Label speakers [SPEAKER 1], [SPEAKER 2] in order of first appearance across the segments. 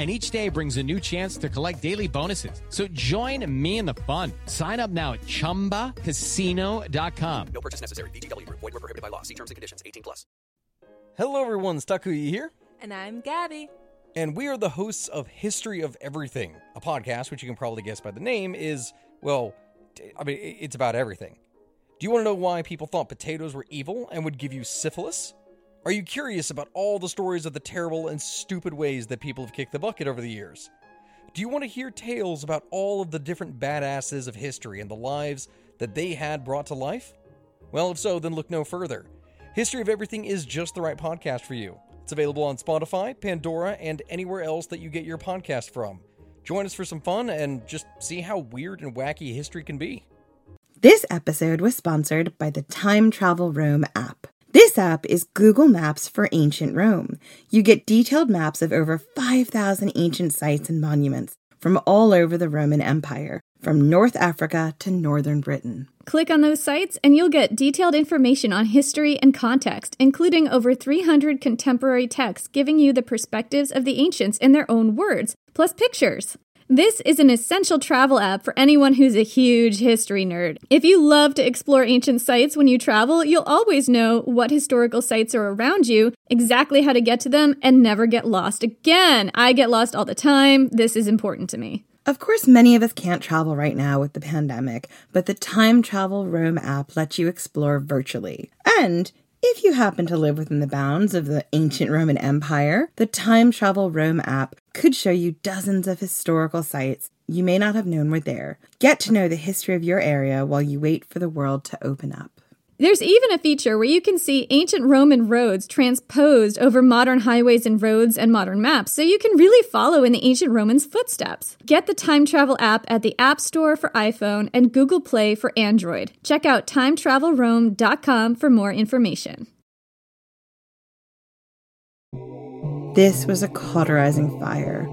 [SPEAKER 1] and each day brings a new chance to collect daily bonuses. So join me in the fun. Sign up now at ChumbaCasino.com.
[SPEAKER 2] No purchase necessary. VGW. Void were prohibited by law. See terms and conditions. 18 plus.
[SPEAKER 3] Hello, everyone. Takuya here,
[SPEAKER 4] And I'm Gabby.
[SPEAKER 3] and we are the hosts of History of Everything, a podcast which you can probably guess by the name is, well, I mean, it's about everything. Do you want to know why people thought potatoes were evil and would give you syphilis? Are you curious about all the stories of the terrible and stupid ways that people have kicked the bucket over the years? Do you want to hear tales about all of the different badasses of history and the lives that they had brought to life? Well, if so, then look no further. History of Everything is just the right podcast for you. It's available on Spotify, Pandora, and anywhere else that you get your podcast from. Join us for some fun and just see how weird and wacky history can be.
[SPEAKER 5] This episode was sponsored by the Time Travel Rome app. This app is Google Maps for ancient Rome. You get detailed maps of over 5,000 ancient sites and monuments from all over the Roman Empire, from North Africa to northern Britain.
[SPEAKER 6] Click on those sites and you'll get detailed information on history and context, including over 300 contemporary texts giving you the perspectives of the ancients in their own words, plus pictures. This is an essential travel app for anyone who's a huge history nerd. If you love to explore ancient sites when you travel, you'll always know what historical sites are around you, exactly how to get to them, and never get lost again. I get lost all the time. This is important to me.
[SPEAKER 5] Of course, many of us can't travel right now with the pandemic, but the Time Travel Rome app lets you explore virtually. And if you happen to live within the bounds of the ancient Roman Empire, the Time Travel Rome app could show you dozens of historical sites you may not have known were there. Get to know the history of your area while you wait for the world to open up.
[SPEAKER 6] There's even a feature where you can see ancient Roman roads transposed over modern highways and roads and modern maps, so you can really follow in the ancient Romans' footsteps. Get the Time Travel app at the App Store for iPhone and Google Play for Android. Check out timetravelrome.com for more information.
[SPEAKER 5] This was a cauterizing fire.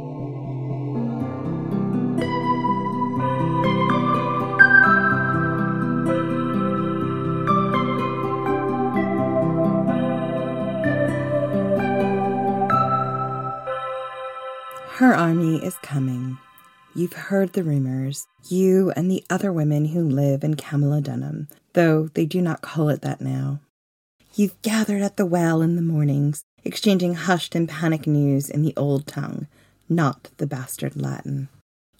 [SPEAKER 5] Her army is coming. You've heard the rumors, you and the other women who live in Camulodunum, though they do not call it that now. You've gathered at the well in the mornings, exchanging hushed and panic news in the old tongue, not the bastard Latin.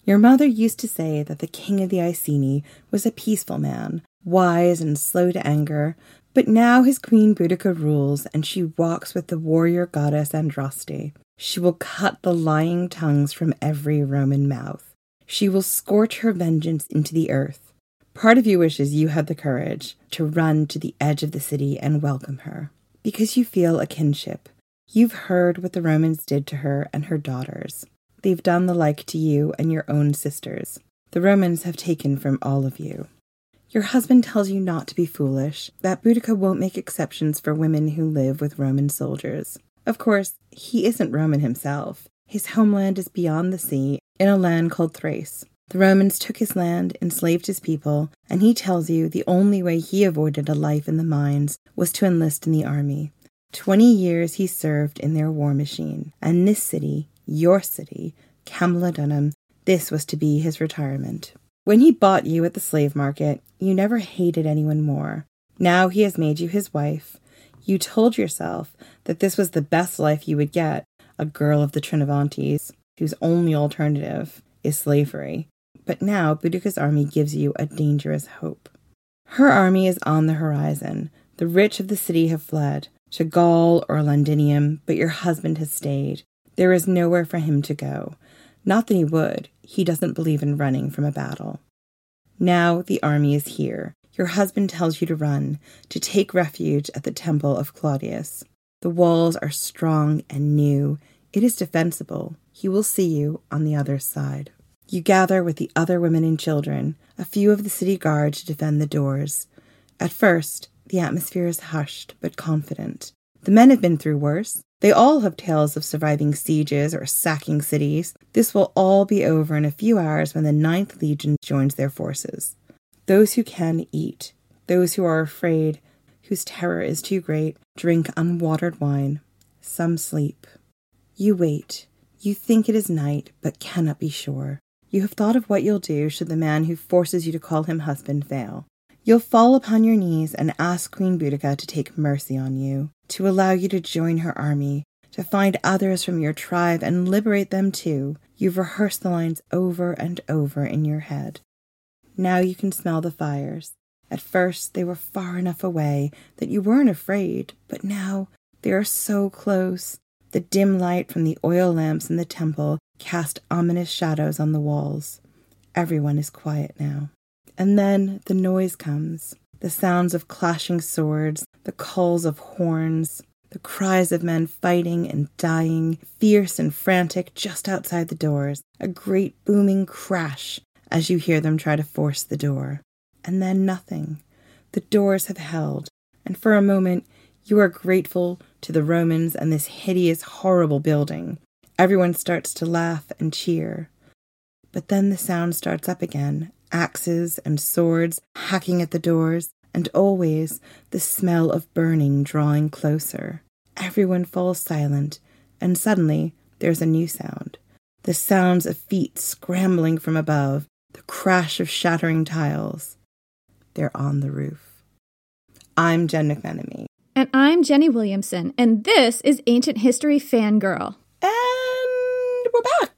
[SPEAKER 5] Your mother used to say that the king of the Iceni was a peaceful man, wise and slow to anger, but now his queen Boudica rules, and she walks with the warrior goddess Andraste. She will cut the lying tongues from every Roman mouth. She will scorch her vengeance into the earth. Part of you wishes you had the courage to run to the edge of the city and welcome her, because you feel a kinship. You've heard what the Romans did to her and her daughters. They've done the like to you and your own sisters. The Romans have taken from all of you. Your husband tells you not to be foolish, that Boudica won't make exceptions for women who live with Roman soldiers. Of course, he isn't Roman himself. His homeland is beyond the sea, in a land called Thrace. The Romans took his land, enslaved his people, and he tells you the only way he avoided a life in the mines was to enlist in the army. Twenty years he served in their war machine, and this city, your city, Camulodunum, this was to be his retirement. When he bought you at the slave market, you never hated anyone more. Now he has made you his wife. You told yourself that this was the best life you would get, a girl of the Trinovantes, whose only alternative is slavery. But now Boudica's army gives you a dangerous hope. Her army is on the horizon. The rich of the city have fled to Gaul or Londinium, but your husband has stayed. There is nowhere for him to go. Not that he would, he doesn't believe in running from a battle. Now the army is here. Your husband tells you to run, to take refuge at the temple of Claudius. The walls are strong and new. It is defensible. He will see you on the other side. You gather with the other women and children, a few of the city guard to defend the doors. At first, the atmosphere is hushed but confident. The men have been through worse. They all have tales of surviving sieges or sacking cities. This will all be over in a few hours when the Ninth Legion joins their forces. Those who can eat, those who are afraid, whose terror is too great, drink unwatered wine. Some sleep. You wait. You think it is night, but cannot be sure. You have thought of what you'll do should the man who forces you to call him husband fail. You'll fall upon your knees and ask Queen Boudica to take mercy on you, to allow you to join her army, to find others from your tribe and liberate them too. You've rehearsed the lines over and over in your head. Now you can smell the fires. At first, they were far enough away that you weren't afraid, but now they are so close. The dim light from the oil lamps in the temple cast ominous shadows on the walls. Everyone is quiet now. And then the noise comes the sounds of clashing swords, the calls of horns, the cries of men fighting and dying, fierce and frantic just outside the doors, a great booming crash as you hear them try to force the door. And then nothing. The doors have held, and for a moment you are grateful to the Romans and this hideous, horrible building. Everyone starts to laugh and cheer. But then the sound starts up again, axes and swords hacking at the doors, and always the smell of burning drawing closer. Everyone falls silent, and suddenly there's a new sound. The sounds of feet scrambling from above, the crash of shattering tiles. They're on the roof. I'm Jen McMenemy.
[SPEAKER 6] And I'm Jenny Williamson, and this is Ancient History Fangirl.
[SPEAKER 5] And we're back.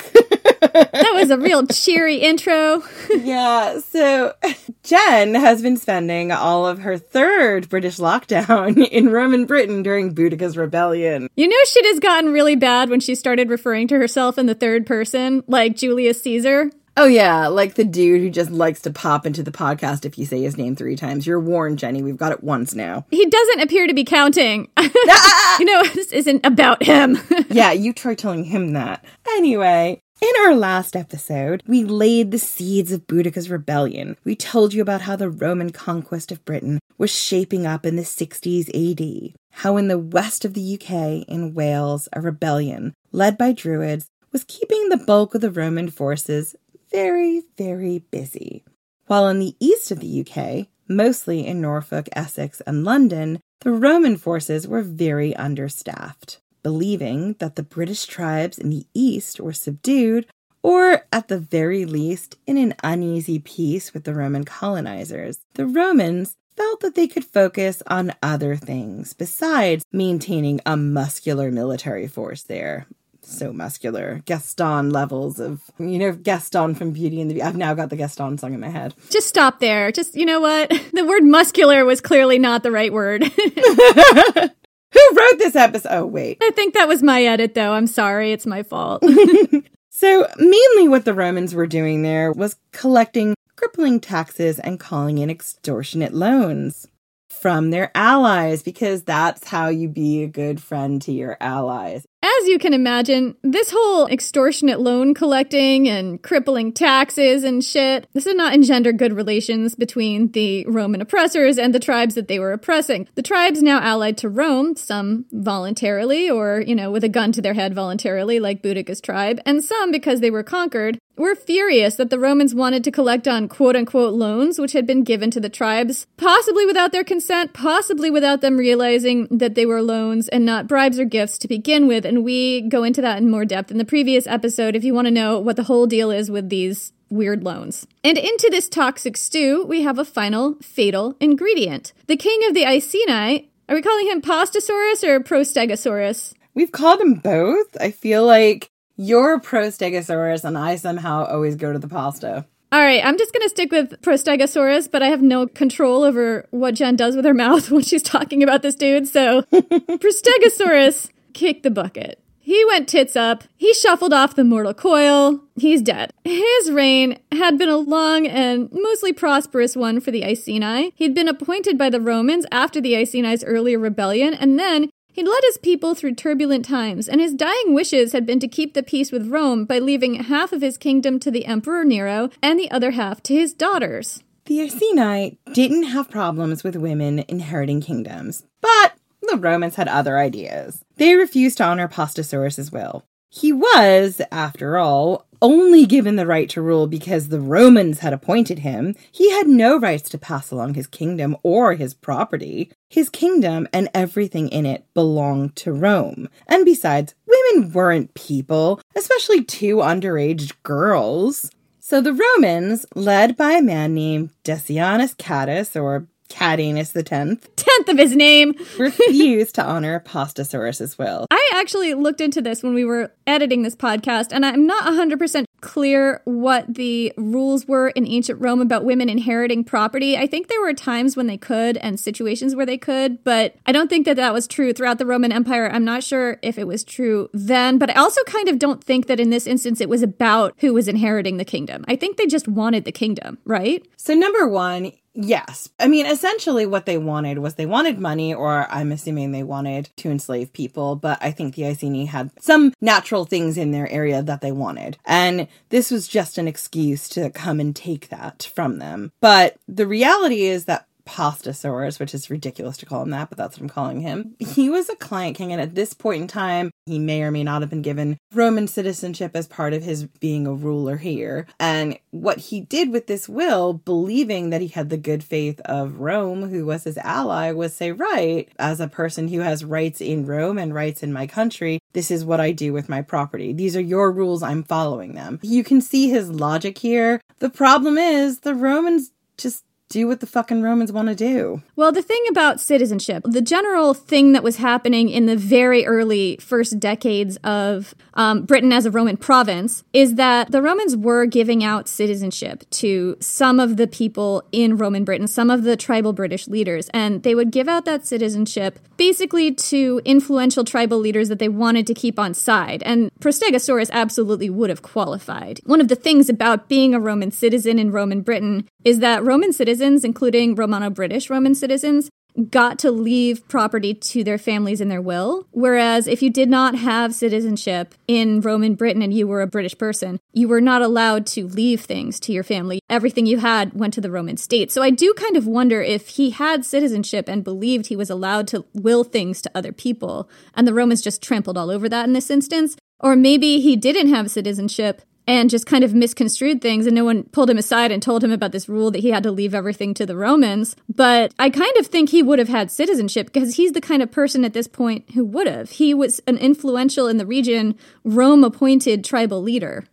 [SPEAKER 6] That was a real cheery intro.
[SPEAKER 5] yeah, so Jen has been spending all of her third British lockdown in Roman Britain during Boudica's rebellion.
[SPEAKER 6] You know, shit has gotten really bad when she started referring to herself in the third person, like Julius Caesar.
[SPEAKER 5] Oh yeah, like the dude who just likes to pop into the podcast if you say his name three times. You're warned, Jenny. We've got it once now.
[SPEAKER 6] He doesn't appear to be counting. you know, this isn't about him.
[SPEAKER 5] yeah, you try telling him that. Anyway, in our last episode, we laid the seeds of Boudica's rebellion. We told you about how the Roman conquest of Britain was shaping up in the 60s AD, how in the west of the UK, in Wales, a rebellion led by Druids was keeping the bulk of the Roman forces very, very busy. While in the east of the UK, mostly in Norfolk, Essex, and London, the Roman forces were very understaffed believing that the British tribes in the east were subdued, or at the very least in an uneasy peace with the Roman colonizers. The Romans felt that they could focus on other things besides maintaining a muscular military force there. So muscular. Gaston levels of, you know, Gaston from Beauty and the I've now got the Gaston song in my head.
[SPEAKER 6] Just stop there. Just, you know what? The word muscular was clearly not the right word.
[SPEAKER 5] Who wrote this episode? Oh, wait.
[SPEAKER 6] I think that was my edit, though. I'm sorry. It's my fault.
[SPEAKER 5] so, mainly what the Romans were doing there was collecting crippling taxes and calling in extortionate loans from their allies because that's how you be a good friend to your allies.
[SPEAKER 6] As you can imagine, this whole extortionate loan collecting and crippling taxes and shit, this did not engender good relations between the Roman oppressors and the tribes that they were oppressing. The tribes now allied to Rome, some voluntarily or, you know, with a gun to their head voluntarily, like Boudica's tribe, and some because they were conquered, were furious that the Romans wanted to collect on quote unquote loans which had been given to the tribes, possibly without their consent, possibly without them realizing that they were loans and not bribes or gifts to begin with and we go into that in more depth in the previous episode if you want to know what the whole deal is with these weird loans. And into this toxic stew, we have a final fatal ingredient. The king of the Iceni, are we calling him Pastosaurus or Prostegosaurus?
[SPEAKER 5] We've called him both. I feel like you're Prostegosaurus and I somehow always go to the pasta.
[SPEAKER 6] All right, I'm just going to stick with Prostegosaurus, but I have no control over what Jen does with her mouth when she's talking about this dude. So, Prostegosaurus kicked the bucket. He went tits up. He shuffled off the mortal coil. He's dead. His reign had been a long and mostly prosperous one for the Iceni. He'd been appointed by the Romans after the Iceni's earlier rebellion, and then He'd led his people through turbulent times, and his dying wishes had been to keep the peace with Rome by leaving half of his kingdom to the Emperor Nero and the other half to his daughters.
[SPEAKER 5] The Iceni didn't have problems with women inheriting kingdoms, but the Romans had other ideas. They refused to honor Postosaurus's will. He was, after all, only given the right to rule because the Romans had appointed him. He had no rights to pass along his kingdom or his property. His kingdom and everything in it belonged to Rome. And besides, women weren't people, especially two underage girls. So the Romans, led by a man named Decianus Catus or Cadinus the Tenth,
[SPEAKER 6] Tenth of his name.
[SPEAKER 5] refused to honor Postosaurus's will.
[SPEAKER 6] I actually looked into this when we were editing this podcast, and I'm not 100% clear what the rules were in ancient Rome about women inheriting property. I think there were times when they could and situations where they could, but I don't think that that was true throughout the Roman Empire. I'm not sure if it was true then, but I also kind of don't think that in this instance it was about who was inheriting the kingdom. I think they just wanted the kingdom, right?
[SPEAKER 5] So, number one, yes. I mean, essentially, what they wanted was they wanted money, or I'm assuming they wanted to enslave people, but I think the Iceni had some natural things in their area that they wanted. And this was just an excuse to come and take that from them. But the reality is that Pastosaurus, which is ridiculous to call him that, but that's what I'm calling him. He was a client king, and at this point in time, he may or may not have been given Roman citizenship as part of his being a ruler here. And what he did with this will, believing that he had the good faith of Rome, who was his ally, was say, right, as a person who has rights in Rome and rights in my country, this is what I do with my property. These are your rules, I'm following them. You can see his logic here. The problem is the Romans just do what the fucking Romans want to do.
[SPEAKER 6] Well, the thing about citizenship, the general thing that was happening in the very early first decades of um, Britain as a Roman province is that the Romans were giving out citizenship to some of the people in Roman Britain, some of the tribal British leaders, and they would give out that citizenship basically to influential tribal leaders that they wanted to keep on side. And Prostegosaurus absolutely would have qualified. One of the things about being a Roman citizen in Roman Britain is that Roman citizens, including Romano British Roman citizens, got to leave property to their families in their will. Whereas if you did not have citizenship in Roman Britain and you were a British person, you were not allowed to leave things to your family. Everything you had went to the Roman state. So I do kind of wonder if he had citizenship and believed he was allowed to will things to other people, and the Romans just trampled all over that in this instance. Or maybe he didn't have citizenship and just kind of misconstrued things and no one pulled him aside and told him about this rule that he had to leave everything to the Romans. But I kind of think he would have had citizenship because he's the kind of person at this point who would have. He was an influential in the region, Rome appointed tribal leader.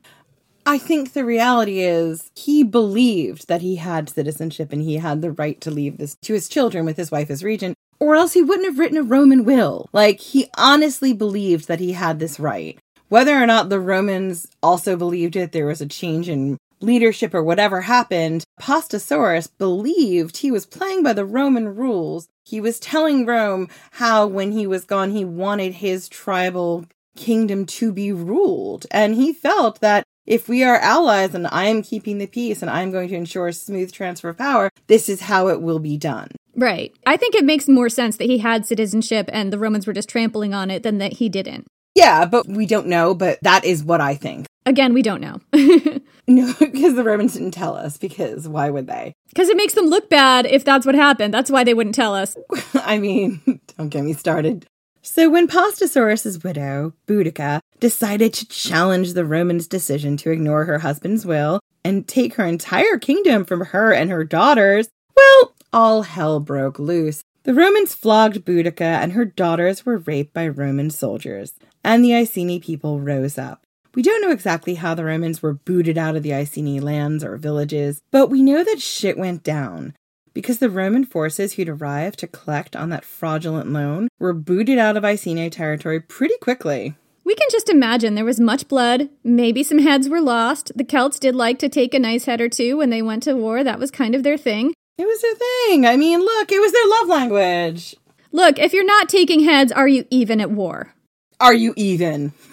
[SPEAKER 5] I think the reality is he believed that he had citizenship and he had the right to leave this to his children with his wife as regent, or else he wouldn't have written a Roman will. Like, he honestly believed that he had this right. Whether or not the Romans also believed it, there was a change in leadership or whatever happened, Pastosaurus believed he was playing by the Roman rules. He was telling Rome how, when he was gone, he wanted his tribal kingdom to be ruled. And he felt that if we are allies and I am keeping the peace and I'm going to ensure a smooth transfer of power, this is how it will be done.
[SPEAKER 6] Right. I think it makes more sense that he had citizenship and the Romans were just trampling on it than that he didn't.
[SPEAKER 5] Yeah, but we don't know, but that is what I think.
[SPEAKER 6] Again, we don't know.
[SPEAKER 5] No, because the Romans didn't tell us, because why would they?
[SPEAKER 6] Because it makes them look bad if that's what happened. That's why they wouldn't tell us.
[SPEAKER 5] I mean, don't get me started. So when Pastosaurus's widow, Boudica, decided to challenge the Romans' decision to ignore her husband's will and take her entire kingdom from her and her daughters, well, all hell broke loose. The Romans flogged Boudica and her daughters were raped by Roman soldiers, and the Iceni people rose up. We don't know exactly how the Romans were booted out of the Iceni lands or villages, but we know that shit went down because the Roman forces who'd arrived to collect on that fraudulent loan were booted out of Iceni territory pretty quickly.
[SPEAKER 6] We can just imagine there was much blood. Maybe some heads were lost. The Celts did like to take a nice head or two when they went to war. That was kind of their thing.
[SPEAKER 5] It was their thing. I mean, look, it was their love language.
[SPEAKER 6] Look, if you're not taking heads, are you even at war?
[SPEAKER 5] Are you even?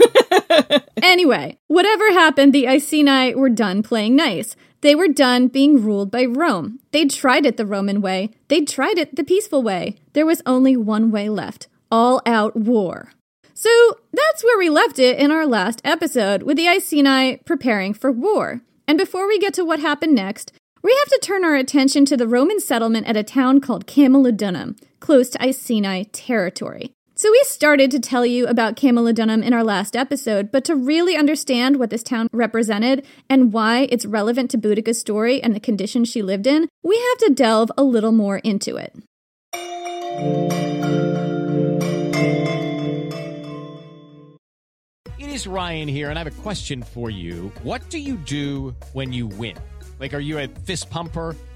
[SPEAKER 6] Anyway, whatever happened, the Iceni were done playing nice. They were done being ruled by Rome. They'd tried it the Roman way, they'd tried it the peaceful way. There was only one way left. all out war. So that's where we left it in our last episode, with the Iceni preparing for war. And before we get to what happened next, we have to turn our attention to the Roman settlement at a town called Camulodunum, close to Iceni territory. So we started to tell you about Camulodunum in our last episode, but to really understand what this town represented and why it's relevant to Boudica's story and the conditions she lived in, we have to delve a little more into it.
[SPEAKER 1] It is Ryan here, and I have a question for you. What do you do when you win? Like, are you a fist pumper?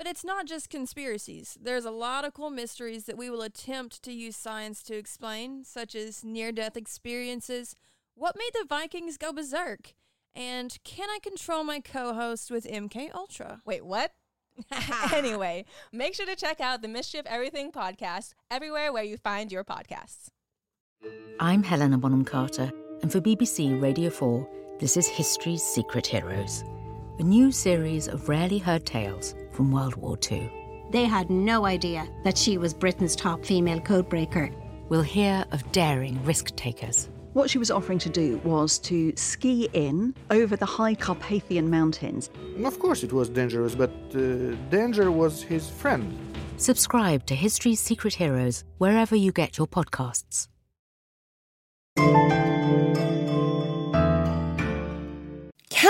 [SPEAKER 7] But it's not just conspiracies. There's a lot of cool mysteries that we will attempt to use science to explain, such as near death experiences, what made the Vikings go berserk, and can I control my co host with MK Ultra?
[SPEAKER 4] Wait, what? anyway, make sure to check out the Mystery of Everything podcast everywhere where you find your podcasts.
[SPEAKER 8] I'm Helena Bonham Carter, and for BBC Radio 4, this is History's Secret Heroes, a new series of rarely heard tales from World War II.
[SPEAKER 9] They had no idea that she was Britain's top female codebreaker.
[SPEAKER 8] We'll hear of daring risk takers.
[SPEAKER 10] What she was offering to do was to ski in over the high Carpathian Mountains.
[SPEAKER 11] Of course, it was dangerous, but uh, danger was his friend.
[SPEAKER 8] Subscribe to History's Secret Heroes wherever you get your podcasts.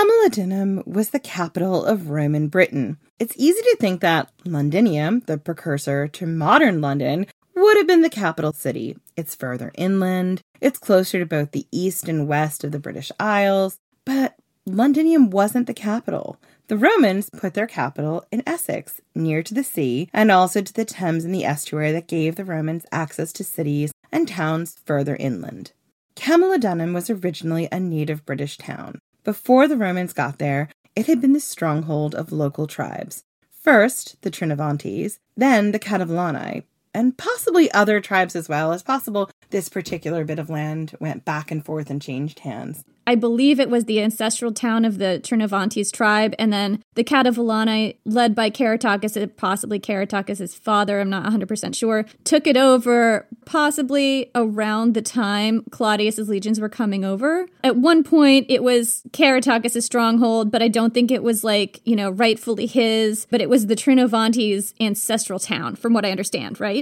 [SPEAKER 5] Camulodunum was the capital of Roman Britain. It's easy to think that Londinium, the precursor to modern London, would have been the capital city. It's further inland, it's closer to both the east and west of the British Isles, but Londinium wasn't the capital. The Romans put their capital in Essex, near to the sea, and also to the Thames and the estuary that gave the Romans access to cities and towns further inland. Camulodunum was originally a native British town. Before the Romans got there, it had been the stronghold of local tribes. First, the Trinovantes, then the Catuvellauni, and possibly other tribes as well. It's possible this particular bit of land went back and forth and changed hands.
[SPEAKER 6] I believe it was the ancestral town of the Trinovantes tribe, and then the Catuvellauni, led by Caratacus, uh, possibly Caratacus' father, I'm not 100% sure, took it over possibly around the time Claudius's legions were coming over. At one point, it was Caratacus' stronghold, but I don't think it was like, you know, rightfully his, but it was the Trinovantes' ancestral town, from what I understand, right?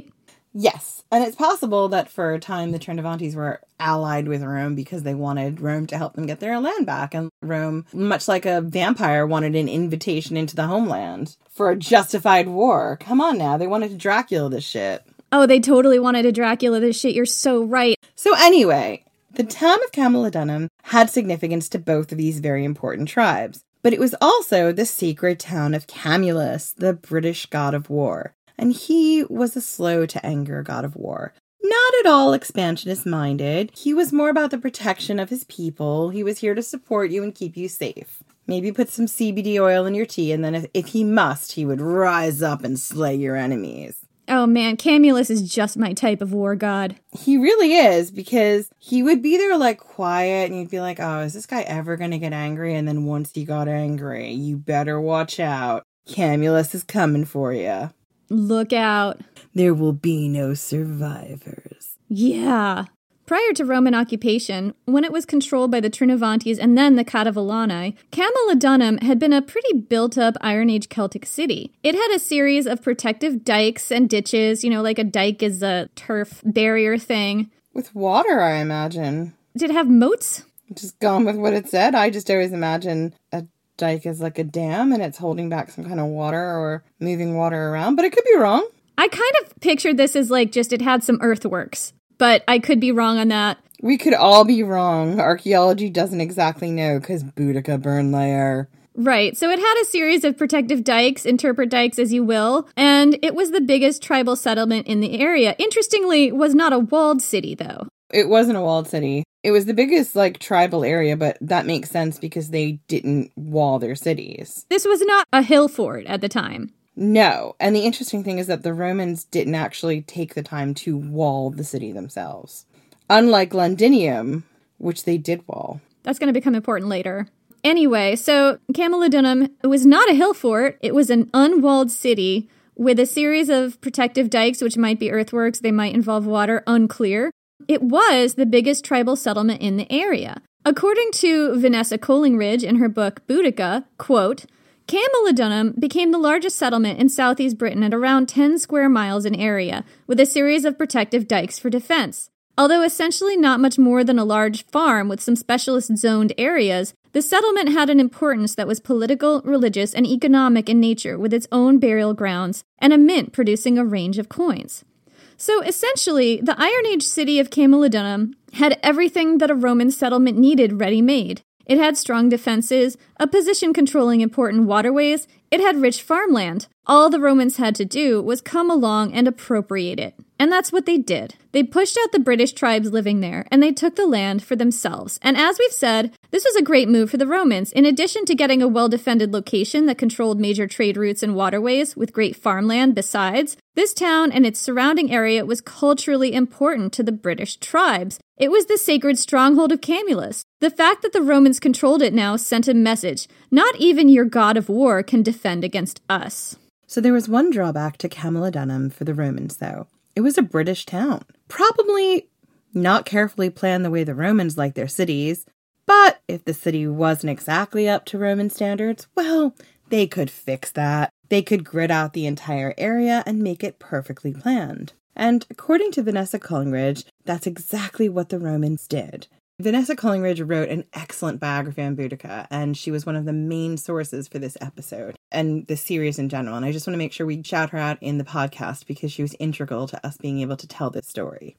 [SPEAKER 5] Yes, and it's possible that for a time the Trinovantes were allied with Rome because they wanted Rome to help them get their land back. And Rome, much like a vampire, wanted an invitation into the homeland for a justified war. Come on now, they wanted to Dracula this shit.
[SPEAKER 6] Oh, they totally wanted to Dracula this shit. You're so right.
[SPEAKER 5] So, anyway, the town of Camulodunum had significance to both of these very important tribes. But it was also the sacred town of Camulus, the British god of war and he was a slow to anger god of war. Not at all expansionist minded. He was more about the protection of his people. He was here to support you and keep you safe. Maybe put some CBD oil in your tea, and then if, if he must, he would rise up and slay your enemies.
[SPEAKER 6] Oh man, Camulus is just my type of war god.
[SPEAKER 5] He really is because he would be there like quiet and you'd be like, oh, is this guy ever going to get angry? And then once he got angry, you better watch out. Camulus is coming for you.
[SPEAKER 6] Look out.
[SPEAKER 5] There will be no survivors.
[SPEAKER 6] Yeah. Prior to Roman occupation, when it was controlled by the Trinovantes and then the Catuvellauni, Camulodunum had been a pretty built up Iron Age Celtic city. It had a series of protective dikes and ditches, you know, like a dike is a turf barrier thing.
[SPEAKER 5] With water, I imagine.
[SPEAKER 6] Did it have moats?
[SPEAKER 5] Just gone with what it said. I just always imagine a dike is like a dam and it's holding back some kind of water or moving water around, but it could be wrong.
[SPEAKER 6] I kind of pictured this as like just it had some earthworks, but I could be wrong on that.
[SPEAKER 5] We could all be wrong. Archaeology doesn't exactly know because Boudica burned layer.
[SPEAKER 6] Right. So it had a series of protective dikes, interpret dikes as you will, and it was the biggest tribal settlement in the area. Interestingly, was not a walled city though.
[SPEAKER 5] It wasn't a walled city. It was the biggest like tribal area, but that makes sense because they didn't wall their cities.
[SPEAKER 6] This was not a hill fort at the time.
[SPEAKER 5] No. And the interesting thing is that the Romans didn't actually take the time to wall the city themselves. Unlike Londinium, which they did wall.
[SPEAKER 6] That's going to become important later. Anyway, so Camulodunum was not a hill fort, it was an unwalled city with a series of protective dikes, which might be earthworks, they might involve water, unclear. It was the biggest tribal settlement in the area. According to Vanessa Collingridge in her book Boudica, quote, Camulodunum became the largest settlement in southeast Britain at around 10 square miles in area, with a series of protective dikes for defense. Although essentially not much more than a large farm with some specialist zoned areas, the settlement had an importance that was political, religious, and economic in nature, with its own burial grounds and a mint producing a range of coins. So essentially, the Iron Age city of Camulodunum had everything that a Roman settlement needed ready made. It had strong defenses, a position controlling important waterways, it had rich farmland. All the Romans had to do was come along and appropriate it. And that's what they did. They pushed out the British tribes living there, and they took the land for themselves. And as we've said, this was a great move for the Romans. In addition to getting a well defended location that controlled major trade routes and waterways with great farmland besides, this town and its surrounding area was culturally important to the British tribes. It was the sacred stronghold of Camulus. The fact that the Romans controlled it now sent a message not even your god of war can defend against us.
[SPEAKER 5] So there was one drawback to Camulodunum for the Romans, though. It was a British town. Probably not carefully planned the way the Romans like their cities, but if the city wasn't exactly up to Roman standards, well, they could fix that. They could grid out the entire area and make it perfectly planned. And according to Vanessa Collingridge, that's exactly what the Romans did. Vanessa Collingridge wrote an excellent biography on Boudica, and she was one of the main sources for this episode and the series in general. And I just want to make sure we shout her out in the podcast because she was integral to us being able to tell this story.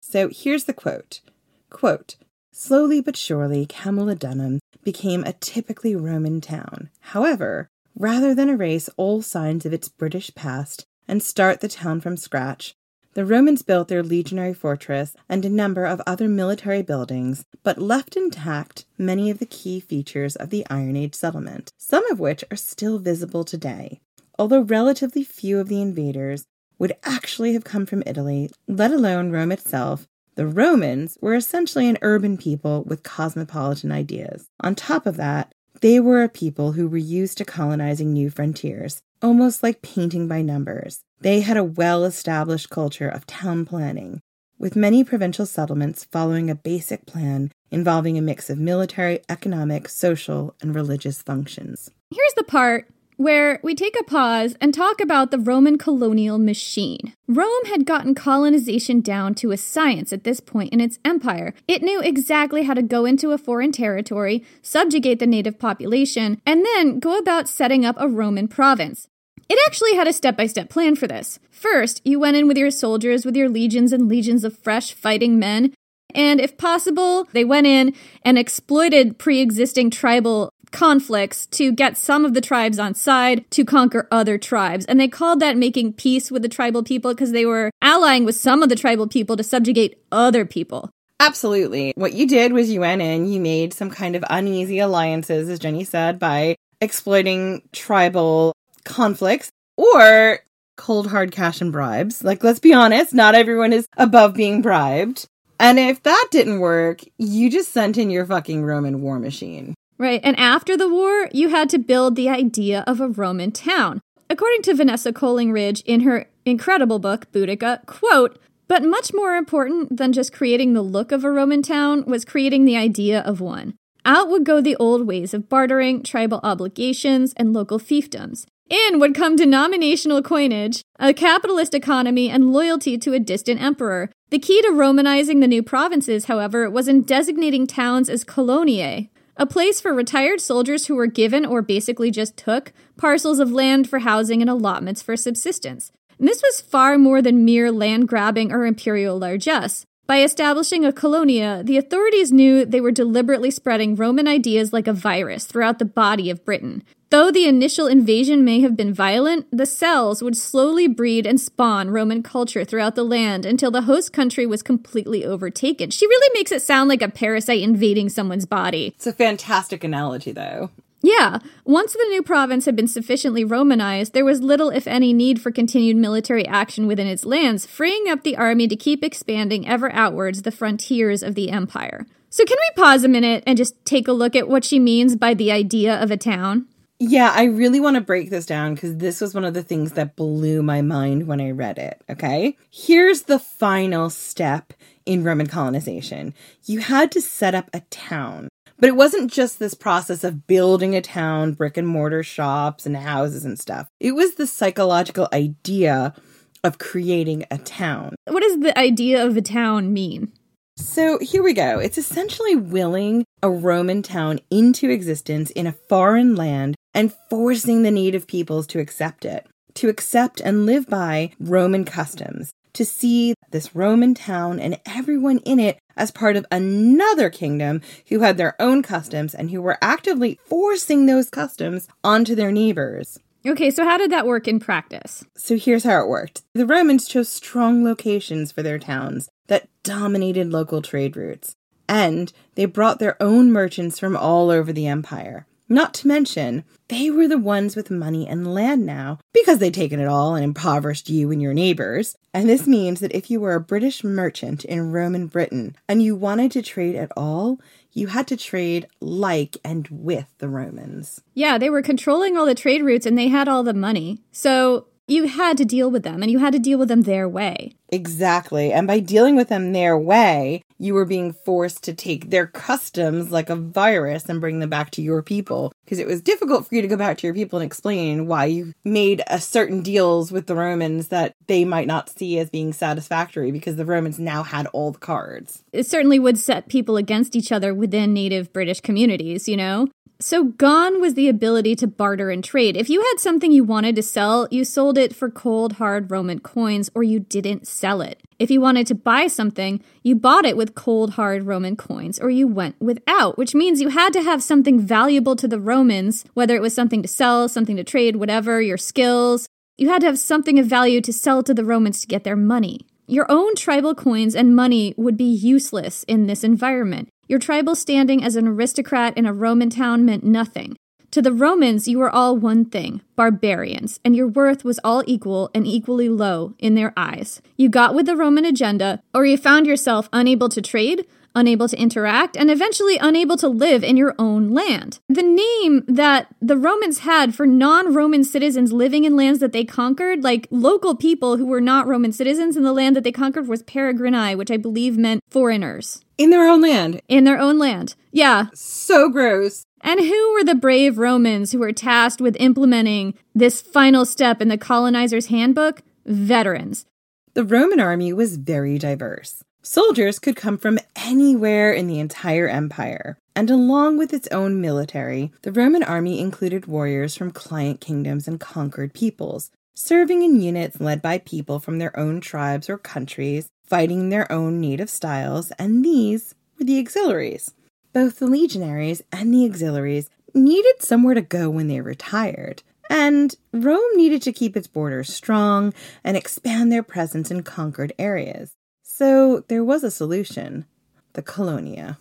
[SPEAKER 5] So here's the quote quote, Slowly but surely, Camulodunum became a typically Roman town. However, rather than erase all signs of its British past and start the town from scratch, the Romans built their legionary fortress and a number of other military buildings, but left intact many of the key features of the Iron Age settlement, some of which are still visible today. Although relatively few of the invaders would actually have come from Italy, let alone Rome itself, the Romans were essentially an urban people with cosmopolitan ideas. On top of that, they were a people who were used to colonizing new frontiers, almost like painting by numbers. They had a well established culture of town planning, with many provincial settlements following a basic plan involving a mix of military, economic, social, and religious functions.
[SPEAKER 6] Here's the part where we take a pause and talk about the Roman colonial machine. Rome had gotten colonization down to a science at this point in its empire. It knew exactly how to go into a foreign territory, subjugate the native population, and then go about setting up a Roman province. It actually had a step by step plan for this. First, you went in with your soldiers, with your legions and legions of fresh fighting men. And if possible, they went in and exploited pre existing tribal conflicts to get some of the tribes on side to conquer other tribes. And they called that making peace with the tribal people because they were allying with some of the tribal people to subjugate other people.
[SPEAKER 5] Absolutely. What you did was you went in, you made some kind of uneasy alliances, as Jenny said, by exploiting tribal conflicts or cold hard cash and bribes. Like, let's be honest, not everyone is above being bribed. And if that didn't work, you just sent in your fucking Roman war machine.
[SPEAKER 6] Right. And after the war, you had to build the idea of a Roman town. According to Vanessa Collingridge in her incredible book, Boudica, quote, but much more important than just creating the look of a Roman town was creating the idea of one. Out would go the old ways of bartering, tribal obligations, and local fiefdoms. In would come denominational coinage, a capitalist economy, and loyalty to a distant emperor. The key to Romanizing the new provinces, however, was in designating towns as coloniae, a place for retired soldiers who were given or basically just took parcels of land for housing and allotments for subsistence. And this was far more than mere land grabbing or imperial largesse. By establishing a colonia, the authorities knew they were deliberately spreading Roman ideas like a virus throughout the body of Britain. Though the initial invasion may have been violent, the cells would slowly breed and spawn Roman culture throughout the land until the host country was completely overtaken. She really makes it sound like a parasite invading someone's body.
[SPEAKER 5] It's a fantastic analogy, though.
[SPEAKER 6] Yeah, once the new province had been sufficiently Romanized, there was little, if any, need for continued military action within its lands, freeing up the army to keep expanding ever outwards the frontiers of the empire. So, can we pause a minute and just take a look at what she means by the idea of a town?
[SPEAKER 5] Yeah, I really want to break this down because this was one of the things that blew my mind when I read it. Okay. Here's the final step in Roman colonization you had to set up a town. But it wasn't just this process of building a town, brick and mortar shops and houses and stuff. It was the psychological idea of creating a town.
[SPEAKER 6] What does the idea of a town mean?
[SPEAKER 5] So here we go. It's essentially willing a Roman town into existence in a foreign land and forcing the native peoples to accept it, to accept and live by Roman customs, to see this Roman town and everyone in it as part of another kingdom who had their own customs and who were actively forcing those customs onto their neighbors.
[SPEAKER 6] Okay, so how did that work in practice?
[SPEAKER 5] So here's how it worked the Romans chose strong locations for their towns that dominated local trade routes, and they brought their own merchants from all over the empire. Not to mention, they were the ones with money and land now because they'd taken it all and impoverished you and your neighbors. And this means that if you were a British merchant in Roman Britain and you wanted to trade at all, you had to trade like and with the Romans.
[SPEAKER 6] Yeah, they were controlling all the trade routes and they had all the money. So you had to deal with them and you had to deal with them their way.
[SPEAKER 5] Exactly. And by dealing with them their way, you were being forced to take their customs like a virus and bring them back to your people. Because it was difficult for you to go back to your people and explain why you made a certain deals with the Romans that they might not see as being satisfactory because the Romans now had all the cards.
[SPEAKER 6] It certainly would set people against each other within native British communities, you know? So, gone was the ability to barter and trade. If you had something you wanted to sell, you sold it for cold, hard Roman coins or you didn't sell it. If you wanted to buy something, you bought it with cold, hard Roman coins or you went without, which means you had to have something valuable to the Romans, whether it was something to sell, something to trade, whatever, your skills. You had to have something of value to sell to the Romans to get their money. Your own tribal coins and money would be useless in this environment. Your tribal standing as an aristocrat in a Roman town meant nothing. To the Romans, you were all one thing barbarians, and your worth was all equal and equally low in their eyes. You got with the Roman agenda, or you found yourself unable to trade, unable to interact, and eventually unable to live in your own land. The name that the Romans had for non Roman citizens living in lands that they conquered, like local people who were not Roman citizens in the land that they conquered, was peregrini, which I believe meant foreigners.
[SPEAKER 5] In their own land.
[SPEAKER 6] In their own land. Yeah.
[SPEAKER 5] So gross.
[SPEAKER 6] And who were the brave Romans who were tasked with implementing this final step in the colonizer's handbook? Veterans.
[SPEAKER 5] The Roman army was very diverse. Soldiers could come from anywhere in the entire empire, and along with its own military, the Roman army included warriors from client kingdoms and conquered peoples, serving in units led by people from their own tribes or countries, fighting their own native styles, and these were the auxiliaries. Both the legionaries and the auxiliaries needed somewhere to go when they retired, and Rome needed to keep its borders strong and expand their presence in conquered areas. So there was a solution the colonia.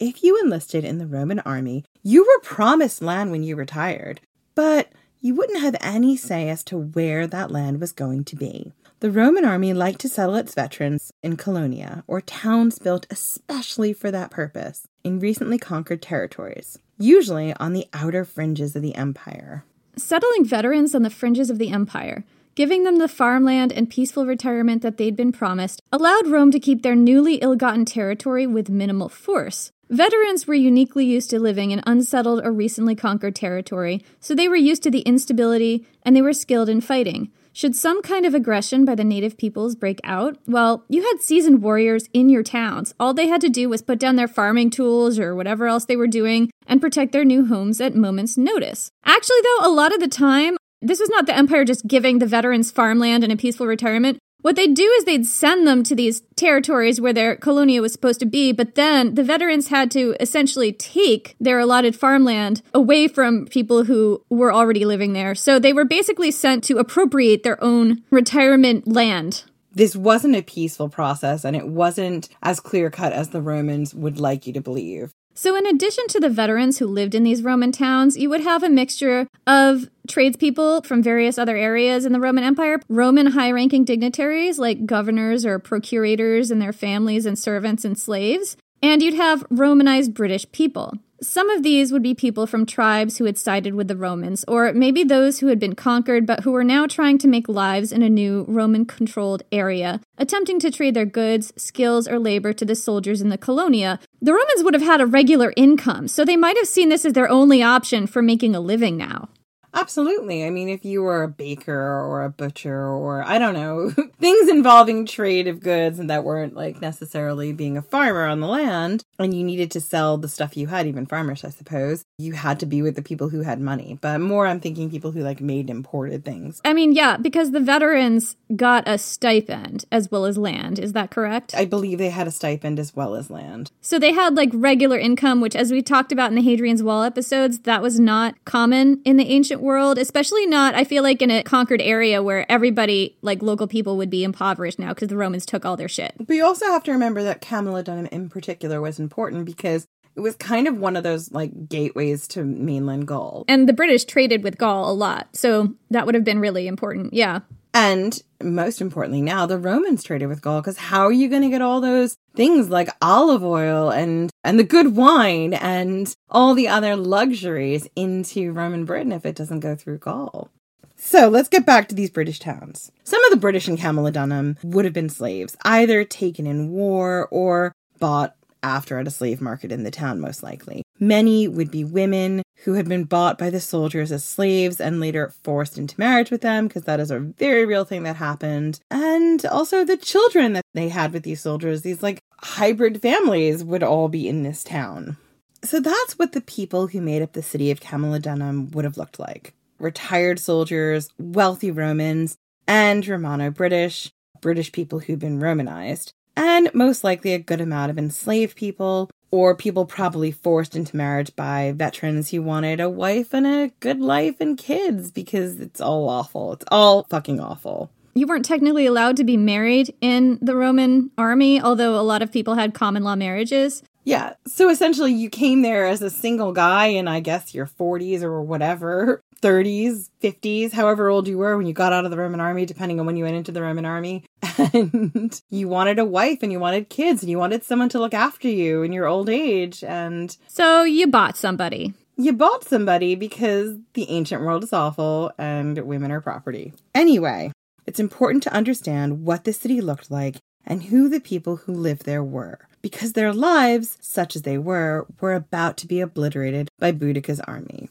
[SPEAKER 5] If you enlisted in the Roman army, you were promised land when you retired, but you wouldn't have any say as to where that land was going to be. The Roman army liked to settle its veterans in colonia, or towns built especially for that purpose, in recently conquered territories, usually on the outer fringes of the empire.
[SPEAKER 6] Settling veterans on the fringes of the empire giving them the farmland and peaceful retirement that they'd been promised, allowed Rome to keep their newly ill gotten territory with minimal force. Veterans were uniquely used to living in unsettled or recently conquered territory, so they were used to the instability and they were skilled in fighting. Should some kind of aggression by the native peoples break out, well, you had seasoned warriors in your towns. All they had to do was put down their farming tools or whatever else they were doing and protect their new homes at moment's notice. Actually, though, a lot of the time, this was not the Empire just giving the veterans farmland and a peaceful retirement. What they'd do is they'd send them to these territories where their colonia was supposed to be, but then the veterans had to essentially take their allotted farmland away from people who were already living there. So they were basically sent to appropriate their own retirement land.
[SPEAKER 5] This wasn't a peaceful process and it wasn't as clear cut as the Romans would like you to believe.
[SPEAKER 6] So, in addition to the veterans who lived in these Roman towns, you would have a mixture of tradespeople from various other areas in the Roman Empire, Roman high ranking dignitaries like governors or procurators and their families and servants and slaves, and you'd have Romanized British people. Some of these would be people from tribes who had sided with the Romans, or maybe those who had been conquered but who were now trying to make lives in a new Roman controlled area, attempting to trade their goods, skills, or labor to the soldiers in the colonia. The Romans would have had a regular income, so they might have seen this as their only option for making a living now.
[SPEAKER 5] Absolutely. I mean, if you were a baker or a butcher or I don't know, things involving trade of goods and that weren't like necessarily being a farmer on the land and you needed to sell the stuff you had, even farmers, I suppose, you had to be with the people who had money. But more, I'm thinking people who like made imported things.
[SPEAKER 6] I mean, yeah, because the veterans got a stipend as well as land. Is that correct?
[SPEAKER 5] I believe they had a stipend as well as land.
[SPEAKER 6] So they had like regular income, which, as we talked about in the Hadrian's Wall episodes, that was not common in the ancient world, especially not, I feel like, in a conquered area where everybody, like local people, would be impoverished now because the Romans took all their shit.
[SPEAKER 5] But you also have to remember that Camulodunum in particular was important because it was kind of one of those like gateways to mainland Gaul.
[SPEAKER 6] And the British traded with Gaul a lot. So that would have been really important. Yeah.
[SPEAKER 5] And most importantly, now the Romans traded with Gaul because how are you going to get all those things like olive oil and and the good wine and all the other luxuries into Roman Britain if it doesn't go through Gaul? So let's get back to these British towns. Some of the British in Camulodunum would have been slaves, either taken in war or bought after at a slave market in the town, most likely. Many would be women who had been bought by the soldiers as slaves and later forced into marriage with them, because that is a very real thing that happened. And also the children that they had with these soldiers, these like hybrid families would all be in this town. So that's what the people who made up the city of Camulodunum would have looked like retired soldiers, wealthy Romans, and Romano British, British people who'd been Romanized and most likely a good amount of enslaved people or people probably forced into marriage by veterans who wanted a wife and a good life and kids because it's all awful. It's all fucking awful.
[SPEAKER 6] You weren't technically allowed to be married in the Roman army, although a lot of people had common law marriages.
[SPEAKER 5] Yeah. So essentially, you came there as a single guy in, I guess, your 40s or whatever, 30s, 50s, however old you were when you got out of the Roman army, depending on when you went into the Roman army. And you wanted a wife and you wanted kids and you wanted someone to look after you in your old age. And
[SPEAKER 6] so you bought somebody.
[SPEAKER 5] You bought somebody because the ancient world is awful and women are property. Anyway, it's important to understand what the city looked like and who the people who lived there were, because their lives, such as they were, were about to be obliterated by Boudicca's army.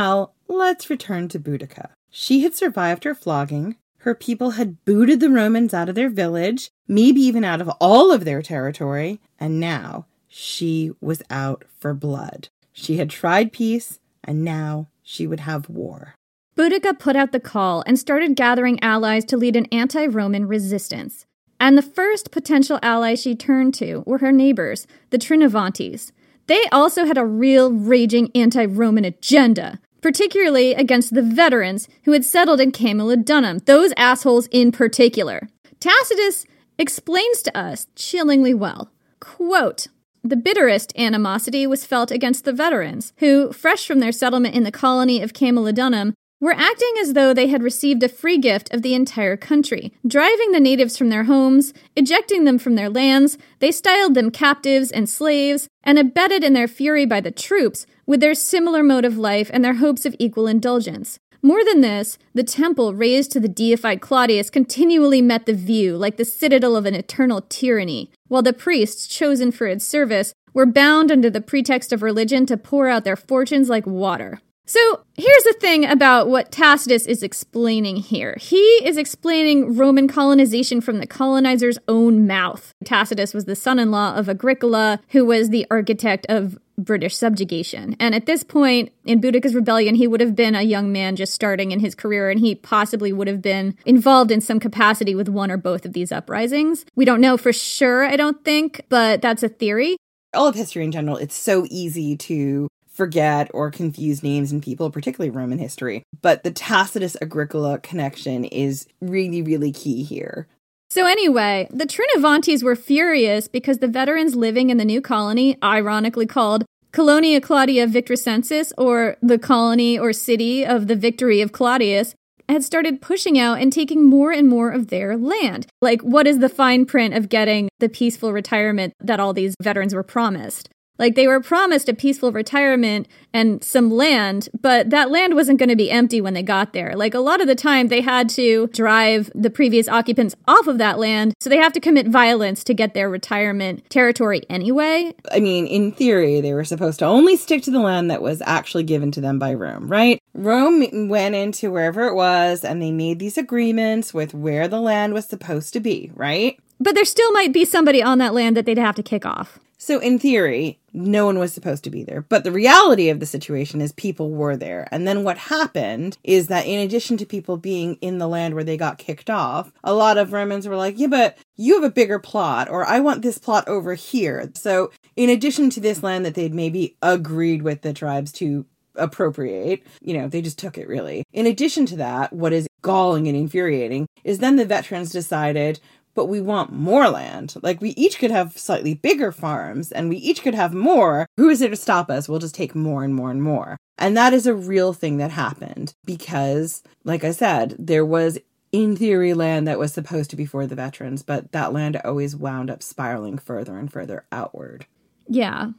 [SPEAKER 5] Now, let's return to Boudica. She had survived her flogging. Her people had booted the Romans out of their village, maybe even out of all of their territory, and now she was out for blood. She had tried peace, and now she would have war.
[SPEAKER 6] Boudica put out the call and started gathering allies to lead an anti Roman resistance. And the first potential allies she turned to were her neighbors, the Trinovantes. They also had a real raging anti Roman agenda, particularly against the veterans who had settled in Camulodunum, those assholes in particular. Tacitus explains to us chillingly well. Quote, the bitterest animosity was felt against the veterans, who, fresh from their settlement in the colony of Camulodunum, were acting as though they had received a free gift of the entire country. Driving the natives from their homes, ejecting them from their lands, they styled them captives and slaves, and abetted in their fury by the troops with their similar mode of life and their hopes of equal indulgence. More than this, the temple raised to the deified Claudius continually met the view like the citadel of an eternal tyranny, while the priests chosen for its service were bound under the pretext of religion to pour out their fortunes like water. So here's the thing about what Tacitus is explaining here. He is explaining Roman colonization from the colonizer's own mouth. Tacitus was the son in law of Agricola, who was the architect of British subjugation. And at this point in Boudicca's rebellion, he would have been a young man just starting in his career, and he possibly would have been involved in some capacity with one or both of these uprisings. We don't know for sure, I don't think, but that's a theory.
[SPEAKER 5] All of history in general, it's so easy to forget or confuse names and people, particularly Roman history. But the Tacitus Agricola connection is really, really key here.
[SPEAKER 6] So, anyway, the Trinovantes were furious because the veterans living in the new colony, ironically called Colonia Claudia Victricensis, or the colony or city of the victory of Claudius, had started pushing out and taking more and more of their land. Like, what is the fine print of getting the peaceful retirement that all these veterans were promised? Like they were promised a peaceful retirement and some land, but that land wasn't going to be empty when they got there. Like a lot of the time, they had to drive the previous occupants off of that land, so they have to commit violence to get their retirement territory anyway.
[SPEAKER 5] I mean, in theory, they were supposed to only stick to the land that was actually given to them by Rome, right? Rome went into wherever it was and they made these agreements with where the land was supposed to be, right?
[SPEAKER 6] But there still might be somebody on that land that they'd have to kick off.
[SPEAKER 5] So, in theory, no one was supposed to be there. But the reality of the situation is people were there. And then what happened is that in addition to people being in the land where they got kicked off, a lot of Romans were like, yeah, but you have a bigger plot, or I want this plot over here. So, in addition to this land that they'd maybe agreed with the tribes to appropriate. You know, they just took it really. In addition to that, what is galling and infuriating is then the veterans decided, but we want more land. Like we each could have slightly bigger farms and we each could have more. Who is there to stop us? We'll just take more and more and more. And that is a real thing that happened because, like I said, there was in theory land that was supposed to be for the veterans, but that land always wound up spiraling further and further outward.
[SPEAKER 6] Yeah.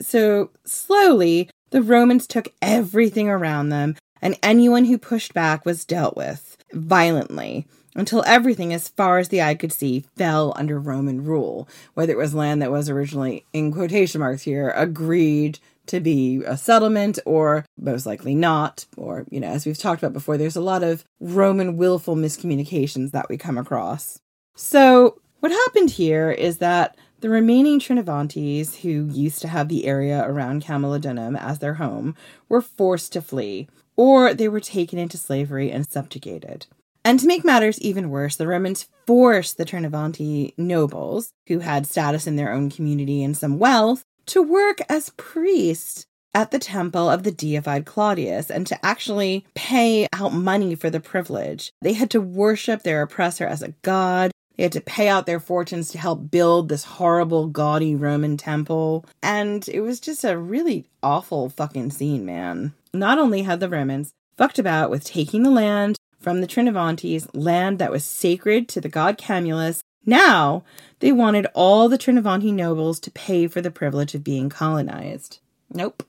[SPEAKER 5] So slowly, the Romans took everything around them, and anyone who pushed back was dealt with violently until everything, as far as the eye could see, fell under Roman rule, whether it was land that was originally, in quotation marks here, agreed to be a settlement or most likely not. Or, you know, as we've talked about before, there's a lot of Roman willful miscommunications that we come across. So, what happened here is that the remaining Trinovantes, who used to have the area around Camulodunum as their home, were forced to flee, or they were taken into slavery and subjugated. And to make matters even worse, the Romans forced the Trinovanti nobles, who had status in their own community and some wealth, to work as priests at the temple of the deified Claudius and to actually pay out money for the privilege. They had to worship their oppressor as a god. They had to pay out their fortunes to help build this horrible, gaudy Roman temple. And it was just a really awful fucking scene, man. Not only had the Romans fucked about with taking the land from the Trinovantes, land that was sacred to the god Camulus. Now, they wanted all the Trinovanti nobles to pay for the privilege of being colonized. Nope.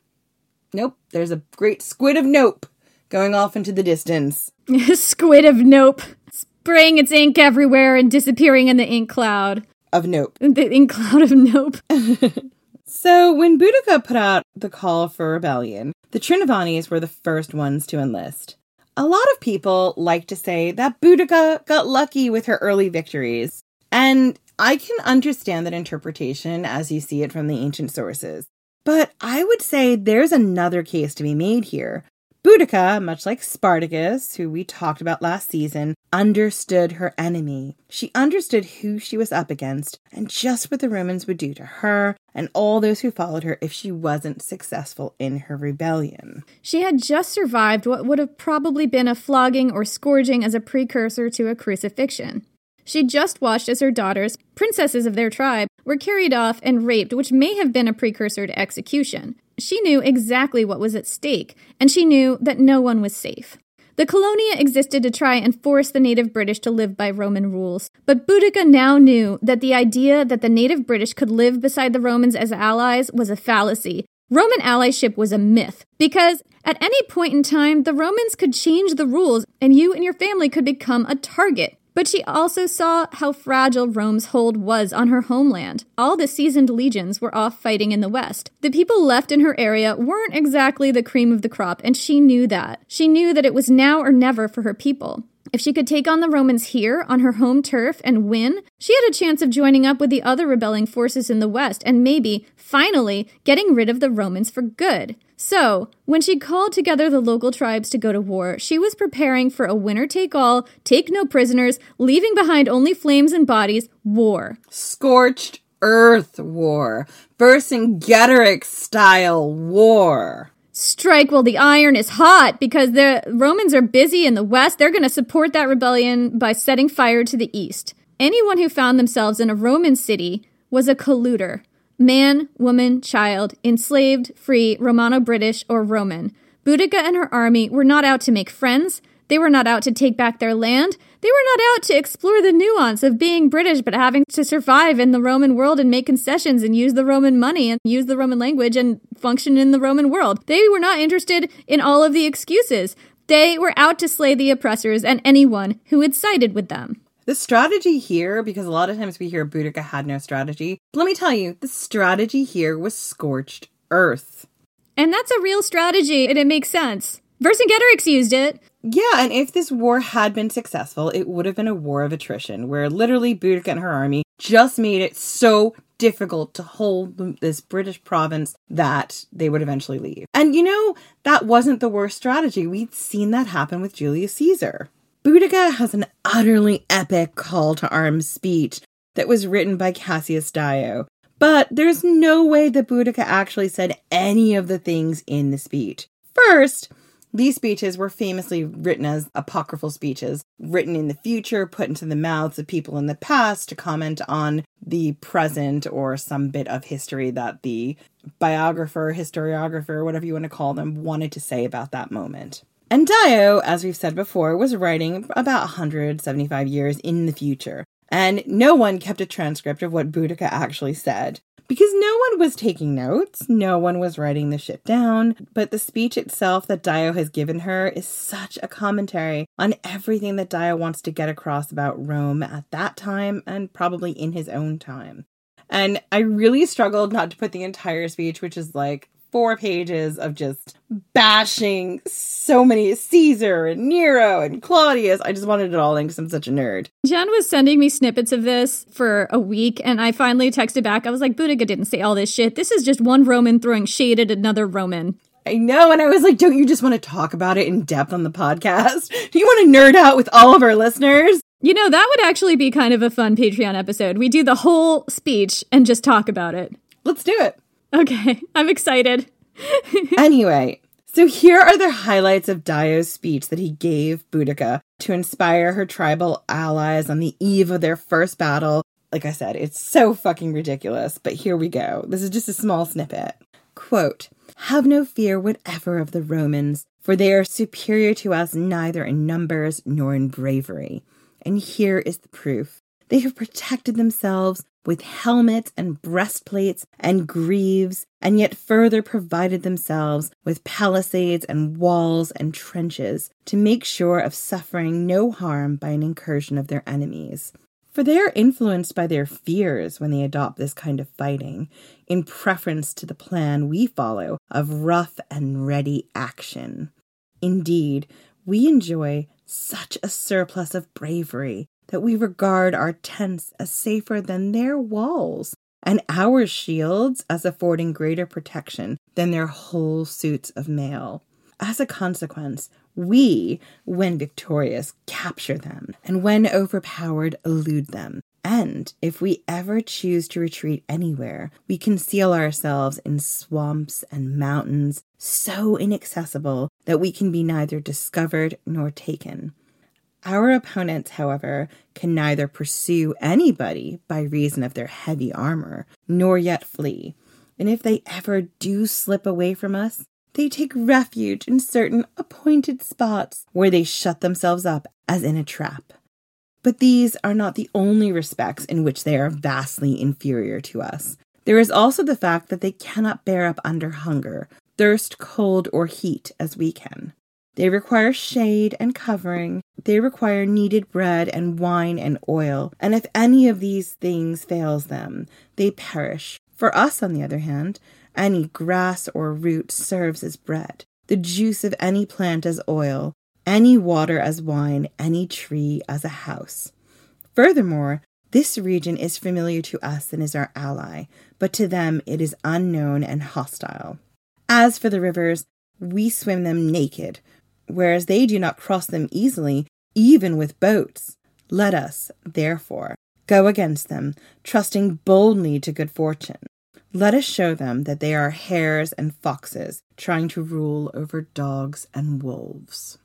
[SPEAKER 5] Nope. There's a great squid of nope going off into the distance.
[SPEAKER 6] squid of nope. Spraying its ink everywhere and disappearing in the ink cloud.
[SPEAKER 5] Of nope.
[SPEAKER 6] The ink cloud of nope.
[SPEAKER 5] so, when Boudica put out the call for rebellion, the Trinovantes were the first ones to enlist. A lot of people like to say that Boudica got lucky with her early victories. And I can understand that interpretation as you see it from the ancient sources. But I would say there's another case to be made here. Boudica, much like Spartacus, who we talked about last season, understood her enemy. She understood who she was up against and just what the Romans would do to her and all those who followed her if she wasn't successful in her rebellion.
[SPEAKER 6] She had just survived what would have probably been a flogging or scourging as a precursor to a crucifixion. She just watched as her daughters, princesses of their tribe, were carried off and raped, which may have been a precursor to execution. She knew exactly what was at stake, and she knew that no one was safe. The Colonia existed to try and force the native British to live by Roman rules. But Boudica now knew that the idea that the native British could live beside the Romans as allies was a fallacy. Roman allyship was a myth because at any point in time, the Romans could change the rules and you and your family could become a target. But she also saw how fragile Rome's hold was on her homeland. All the seasoned legions were off fighting in the west. The people left in her area weren't exactly the cream of the crop, and she knew that. She knew that it was now or never for her people. If she could take on the Romans here on her home turf and win, she had a chance of joining up with the other rebelling forces in the West and maybe, finally, getting rid of the Romans for good. So, when she called together the local tribes to go to war, she was preparing for a winner take all, take no prisoners, leaving behind only flames and bodies war.
[SPEAKER 5] Scorched Earth War. Vercingetorix style war.
[SPEAKER 6] Strike while the iron is hot because the Romans are busy in the west. They're going to support that rebellion by setting fire to the east. Anyone who found themselves in a Roman city was a colluder man, woman, child, enslaved, free, Romano British, or Roman. Boudica and her army were not out to make friends. They were not out to take back their land. They were not out to explore the nuance of being British but having to survive in the Roman world and make concessions and use the Roman money and use the Roman language and function in the Roman world. They were not interested in all of the excuses. They were out to slay the oppressors and anyone who had sided with them.
[SPEAKER 5] The strategy here, because a lot of times we hear Boudica had no strategy, let me tell you, the strategy here was scorched earth.
[SPEAKER 6] And that's a real strategy, and it makes sense. Vercingetorix used it.
[SPEAKER 5] Yeah, and if this war had been successful, it would have been a war of attrition, where literally Boudica and her army just made it so difficult to hold this British province that they would eventually leave. And you know, that wasn't the worst strategy. We'd seen that happen with Julius Caesar. Boudica has an utterly epic call to arms speech that was written by Cassius Dio. But there's no way that Boudica actually said any of the things in the speech. First, these speeches were famously written as apocryphal speeches, written in the future, put into the mouths of people in the past to comment on the present or some bit of history that the biographer, historiographer, whatever you want to call them, wanted to say about that moment. And Dio, as we've said before, was writing about 175 years in the future, and no one kept a transcript of what Boudica actually said. Because no one was taking notes, no one was writing the shit down, but the speech itself that Dio has given her is such a commentary on everything that Dio wants to get across about Rome at that time and probably in his own time. And I really struggled not to put the entire speech, which is like four pages of just bashing so many Caesar and Nero and Claudius. I just wanted it all in because I'm such a nerd.
[SPEAKER 6] Jen was sending me snippets of this for a week, and I finally texted back. I was like, Boudica didn't say all this shit. This is just one Roman throwing shade at another Roman.
[SPEAKER 5] I know, and I was like, don't you just want to talk about it in depth on the podcast? Do you want to nerd out with all of our listeners?
[SPEAKER 6] You know, that would actually be kind of a fun Patreon episode. We do the whole speech and just talk about it.
[SPEAKER 5] Let's do it.
[SPEAKER 6] Okay, I'm excited.
[SPEAKER 5] anyway, so here are the highlights of Dio's speech that he gave Boudica to inspire her tribal allies on the eve of their first battle. Like I said, it's so fucking ridiculous, but here we go. This is just a small snippet. Quote, Have no fear whatever of the Romans, for they are superior to us neither in numbers nor in bravery. And here is the proof. They have protected themselves with helmets and breastplates and greaves, and yet further provided themselves with palisades and walls and trenches to make sure of suffering no harm by an incursion of their enemies. For they are influenced by their fears when they adopt this kind of fighting, in preference to the plan we follow of rough and ready action. Indeed, we enjoy such a surplus of bravery that we regard our tents as safer than their walls, and our shields as affording greater protection than their whole suits of mail. As a consequence, we, when victorious, capture them, and when overpowered, elude them. And if we ever choose to retreat anywhere, we conceal ourselves in swamps and mountains so inaccessible that we can be neither discovered nor taken. Our opponents, however, can neither pursue anybody by reason of their heavy armor, nor yet flee. And if they ever do slip away from us, They take refuge in certain appointed spots where they shut themselves up as in a trap. But these are not the only respects in which they are vastly inferior to us. There is also the fact that they cannot bear up under hunger, thirst, cold, or heat as we can. They require shade and covering. They require kneaded bread and wine and oil. And if any of these things fails them, they perish. For us, on the other hand, any grass or root serves as bread, the juice of any plant as oil, any water as wine, any tree as a house. Furthermore, this region is familiar to us and is our ally, but to them it is unknown and hostile. As for the rivers, we swim them naked, whereas they do not cross them easily, even with boats. Let us, therefore, go against them, trusting boldly to good fortune. Let us show them that they are hares and foxes trying to rule over dogs and wolves.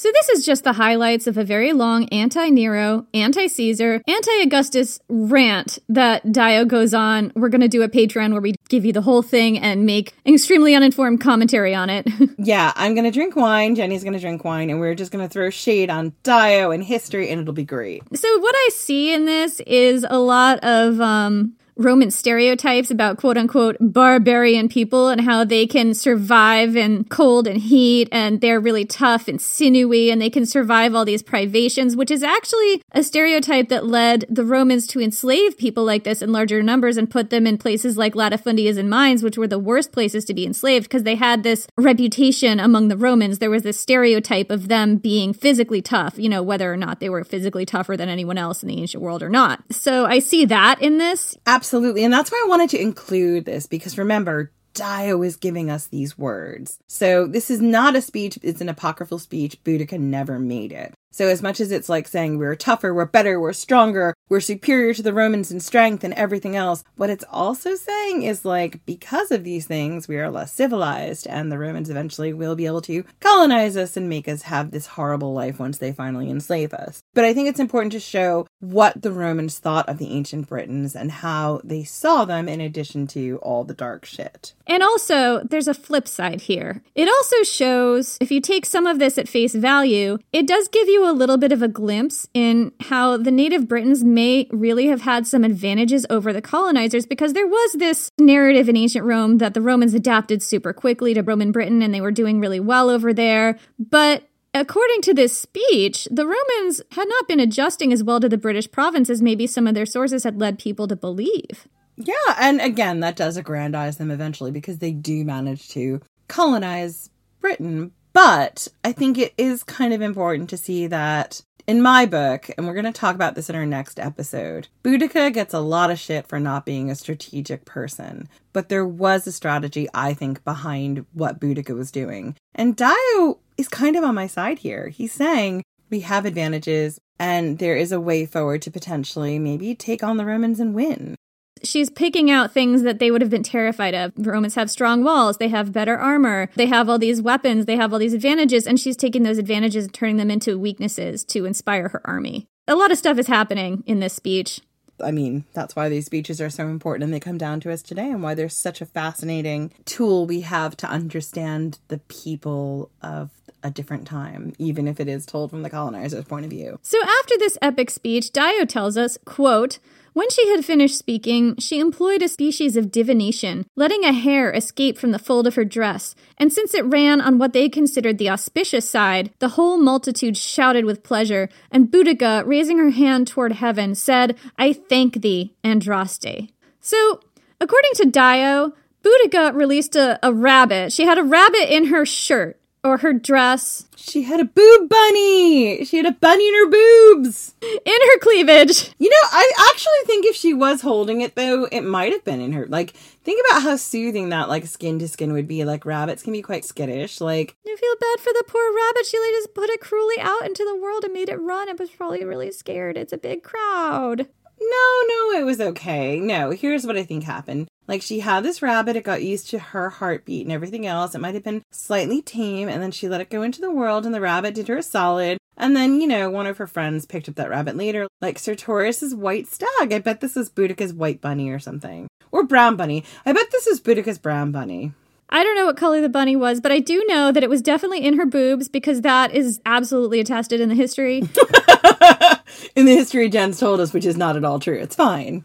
[SPEAKER 6] So, this is just the highlights of a very long anti Nero, anti Caesar, anti Augustus rant that Dio goes on. We're going to do a Patreon where we give you the whole thing and make extremely uninformed commentary on it.
[SPEAKER 5] yeah, I'm going to drink wine. Jenny's going to drink wine, and we're just going to throw shade on Dio and history, and it'll be great.
[SPEAKER 6] So, what I see in this is a lot of um, Roman stereotypes about quote unquote barbarian people and how they can survive in cold and heat and they're really tough and sinewy and they can survive all these privations, which is actually a stereotype that led the Romans to enslave people like this in larger numbers and put them in places like latifundias and mines, which were the worst places to be enslaved because they had this reputation among the Romans. There was this stereotype of them being physically tough, you know, whether or not they were physically tougher than anyone else in the ancient world or not. So I see that in this.
[SPEAKER 5] Absolutely Absolutely. And that's why I wanted to include this because remember, Dio is giving us these words. So this is not a speech, it's an apocryphal speech. Boudica never made it. So, as much as it's like saying we're tougher, we're better, we're stronger, we're superior to the Romans in strength and everything else, what it's also saying is like because of these things, we are less civilized, and the Romans eventually will be able to colonize us and make us have this horrible life once they finally enslave us. But I think it's important to show what the Romans thought of the ancient Britons and how they saw them in addition to all the dark shit.
[SPEAKER 6] And also, there's a flip side here. It also shows, if you take some of this at face value, it does give you a little bit of a glimpse in how the native Britons may really have had some advantages over the colonizers because there was this narrative in ancient Rome that the Romans adapted super quickly to Roman Britain and they were doing really well over there. But According to this speech, the Romans had not been adjusting as well to the British province as maybe some of their sources had led people to believe.
[SPEAKER 5] Yeah, and again, that does aggrandize them eventually because they do manage to colonize Britain, but I think it is kind of important to see that in my book, and we're going to talk about this in our next episode, Boudica gets a lot of shit for not being a strategic person. But there was a strategy, I think, behind what Boudica was doing. And Dio is kind of on my side here. He's saying we have advantages and there is a way forward to potentially maybe take on the Romans and win
[SPEAKER 6] she's picking out things that they would have been terrified of. Romans have strong walls, they have better armor, they have all these weapons, they have all these advantages, and she's taking those advantages and turning them into weaknesses to inspire her army. A lot of stuff is happening in this speech.
[SPEAKER 5] I mean, that's why these speeches are so important and they come down to us today and why they're such a fascinating tool we have to understand the people of a different time, even if it is told from the colonizer's point of view.
[SPEAKER 6] So after this epic speech, Dio tells us, quote, when she had finished speaking, she employed a species of divination, letting a hare escape from the fold of her dress, and since it ran on what they considered the auspicious side, the whole multitude shouted with pleasure, and Boudica, raising her hand toward heaven, said, I thank thee, Andraste. So, according to Dio, Boudica released a, a rabbit. She had a rabbit in her shirt or her dress.
[SPEAKER 5] She had a boob bunny. She had a bunny in her boobs.
[SPEAKER 6] In her cleavage.
[SPEAKER 5] You know, I actually think if she was holding it though, it might have been in her. Like, think about how soothing that like skin to skin would be. Like rabbits can be quite skittish. Like
[SPEAKER 6] You feel bad for the poor rabbit. She like just put it cruelly out into the world and made it run. It was probably really scared. It's a big crowd.
[SPEAKER 5] No, no, it was okay. No, here's what I think happened. Like she had this rabbit, it got used to her heartbeat and everything else. It might have been slightly tame, and then she let it go into the world, and the rabbit did her a solid. And then, you know, one of her friends picked up that rabbit later, like Sertorius's white stag. I bet this is Boudica's white bunny or something. Or brown bunny. I bet this is Boudica's brown bunny.
[SPEAKER 6] I don't know what color the bunny was, but I do know that it was definitely in her boobs because that is absolutely attested in the history.
[SPEAKER 5] in the history Jen's told us, which is not at all true. It's fine.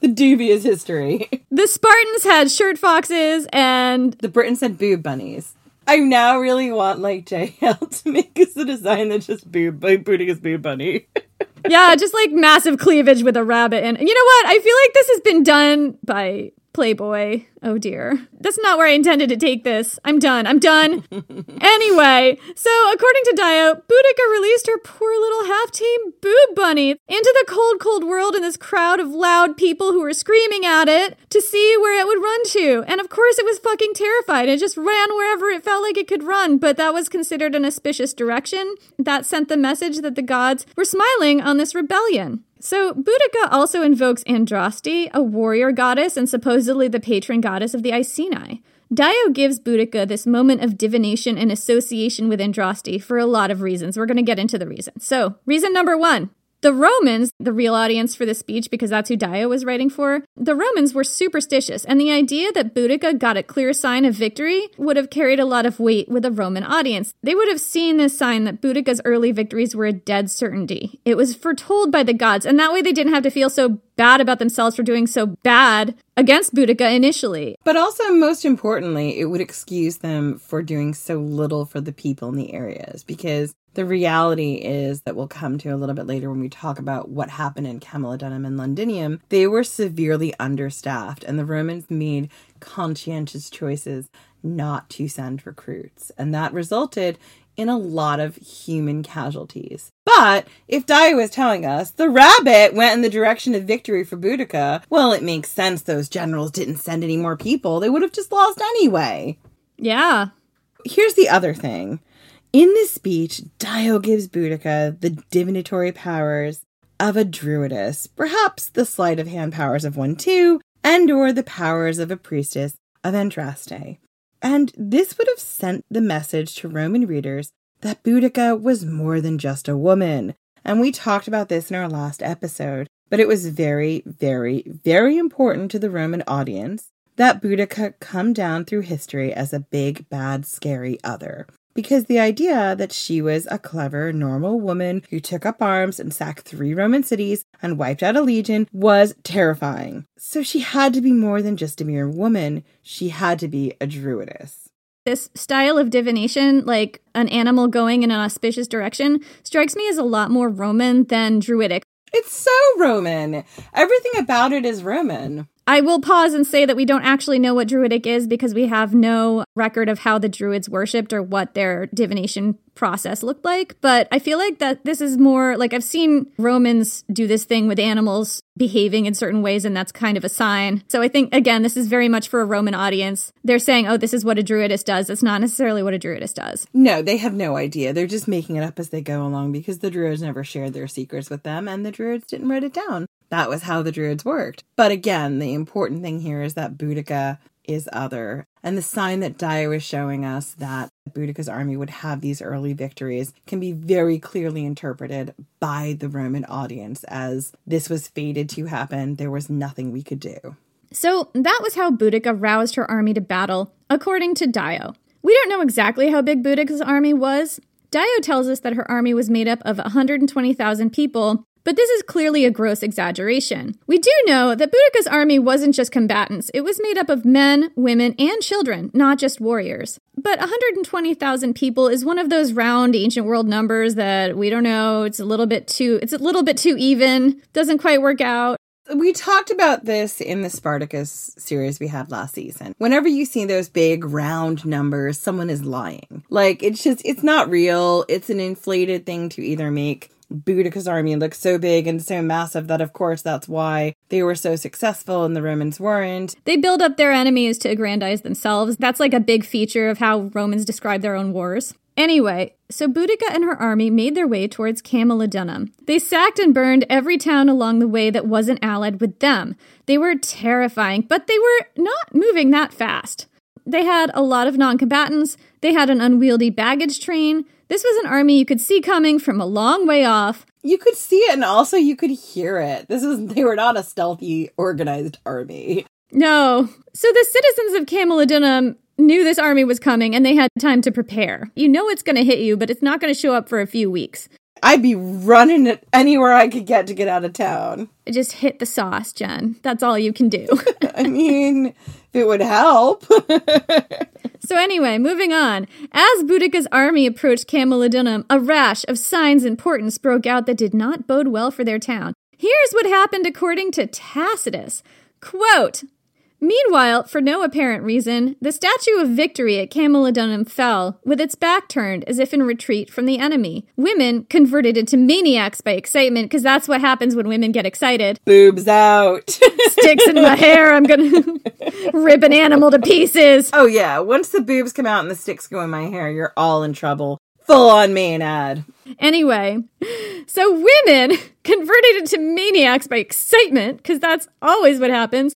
[SPEAKER 5] The dubious history.
[SPEAKER 6] the Spartans had shirt foxes and
[SPEAKER 5] The Britons had boob bunnies. I now really want like JL to make us a design that's just boob like booting his boob bunny.
[SPEAKER 6] yeah, just like massive cleavage with a rabbit. And you know what? I feel like this has been done by Playboy. Oh dear. That's not where I intended to take this. I'm done. I'm done. anyway, so according to Dio, Boudica released her poor little half tame boob bunny into the cold, cold world in this crowd of loud people who were screaming at it to see where it would run to. And of course, it was fucking terrified. It just ran wherever it felt like it could run, but that was considered an auspicious direction. That sent the message that the gods were smiling on this rebellion. So, Boudica also invokes Andraste, a warrior goddess and supposedly the patron goddess of the Iceni. Dio gives Boudica this moment of divination and association with Andraste for a lot of reasons. We're going to get into the reasons. So, reason number one the Romans, the real audience for this speech, because that's who Dio was writing for, the Romans were superstitious, and the idea that Boudica got a clear sign of victory would have carried a lot of weight with a Roman audience. They would have seen this sign that Boudica's early victories were a dead certainty. It was foretold by the gods, and that way they didn't have to feel so bad about themselves for doing so bad against Boudica initially.
[SPEAKER 5] But also, most importantly, it would excuse them for doing so little for the people in the areas because the reality is that we'll come to a little bit later when we talk about what happened in Camulodunum and Londinium. They were severely understaffed, and the Romans made conscientious choices not to send recruits, and that resulted in a lot of human casualties. But if Dio is telling us the rabbit went in the direction of victory for Boudica, well, it makes sense those generals didn't send any more people. They would have just lost anyway.
[SPEAKER 6] Yeah.
[SPEAKER 5] Here's the other thing. In this speech, Dio gives Boudica the divinatory powers of a druidess, perhaps the sleight of hand powers of one too, and or the powers of a priestess of Andraste. And this would have sent the message to Roman readers that Boudica was more than just a woman. And we talked about this in our last episode, but it was very, very, very important to the Roman audience that Boudica come down through history as a big, bad, scary other because the idea that she was a clever, normal woman who took up arms and sacked three Roman cities and wiped out a legion was terrifying. So she had to be more than just a mere woman, she had to be a druidess.
[SPEAKER 6] This style of divination, like an animal going in an auspicious direction, strikes me as a lot more Roman than druidic.
[SPEAKER 5] It's so Roman. Everything about it is Roman.
[SPEAKER 6] I will pause and say that we don't actually know what Druidic is because we have no record of how the Druids worshipped or what their divination process looked like. But I feel like that this is more like I've seen Romans do this thing with animals behaving in certain ways, and that's kind of a sign. So I think, again, this is very much for a Roman audience. They're saying, oh, this is what a Druidist does. It's not necessarily what a Druidist does.
[SPEAKER 5] No, they have no idea. They're just making it up as they go along because the Druids never shared their secrets with them, and the Druids didn't write it down. That was how the Druids worked. But again, the important thing here is that Boudica is other. And the sign that Dio is showing us that Boudica's army would have these early victories can be very clearly interpreted by the Roman audience as this was fated to happen. There was nothing we could do.
[SPEAKER 6] So that was how Boudica roused her army to battle, according to Dio. We don't know exactly how big Boudica's army was. Dio tells us that her army was made up of 120,000 people, but this is clearly a gross exaggeration. We do know that Boudica's army wasn't just combatants, it was made up of men, women, and children, not just warriors. But 120,000 people is one of those round ancient world numbers that we don't know, it's a little bit too it's a little bit too even, doesn't quite work out.
[SPEAKER 5] We talked about this in the Spartacus series we had last season. Whenever you see those big round numbers, someone is lying. Like it's just it's not real. It's an inflated thing to either make Boudica's army looked so big and so massive that, of course, that's why they were so successful and the Romans weren't.
[SPEAKER 6] They build up their enemies to aggrandize themselves. That's like a big feature of how Romans describe their own wars. Anyway, so Boudica and her army made their way towards Camulodunum. They sacked and burned every town along the way that wasn't allied with them. They were terrifying, but they were not moving that fast. They had a lot of non combatants, they had an unwieldy baggage train, this was an army you could see coming from a long way off.
[SPEAKER 5] You could see it and also you could hear it. This was they were not a stealthy organized army.
[SPEAKER 6] No. So the citizens of Camulodunum knew this army was coming and they had time to prepare. You know it's going to hit you, but it's not going to show up for a few weeks.
[SPEAKER 5] I'd be running it anywhere I could get to get out of town.
[SPEAKER 6] Just hit the sauce, Jen. That's all you can do.
[SPEAKER 5] I mean, it would help.
[SPEAKER 6] so anyway, moving on. As Boudicca's army approached Camulodunum, a rash of signs portents broke out that did not bode well for their town. Here's what happened according to Tacitus. Quote, Meanwhile, for no apparent reason, the Statue of Victory at Camulodunum fell, with its back turned as if in retreat from the enemy. Women converted into maniacs by excitement, because that's what happens when women get excited.
[SPEAKER 5] Boobs out.
[SPEAKER 6] Sticks in my hair, I'm gonna rip an animal to pieces.
[SPEAKER 5] Oh, yeah. Once the boobs come out and the sticks go in my hair, you're all in trouble. Full on Maenad.
[SPEAKER 6] Anyway, so women converted into maniacs by excitement, because that's always what happens,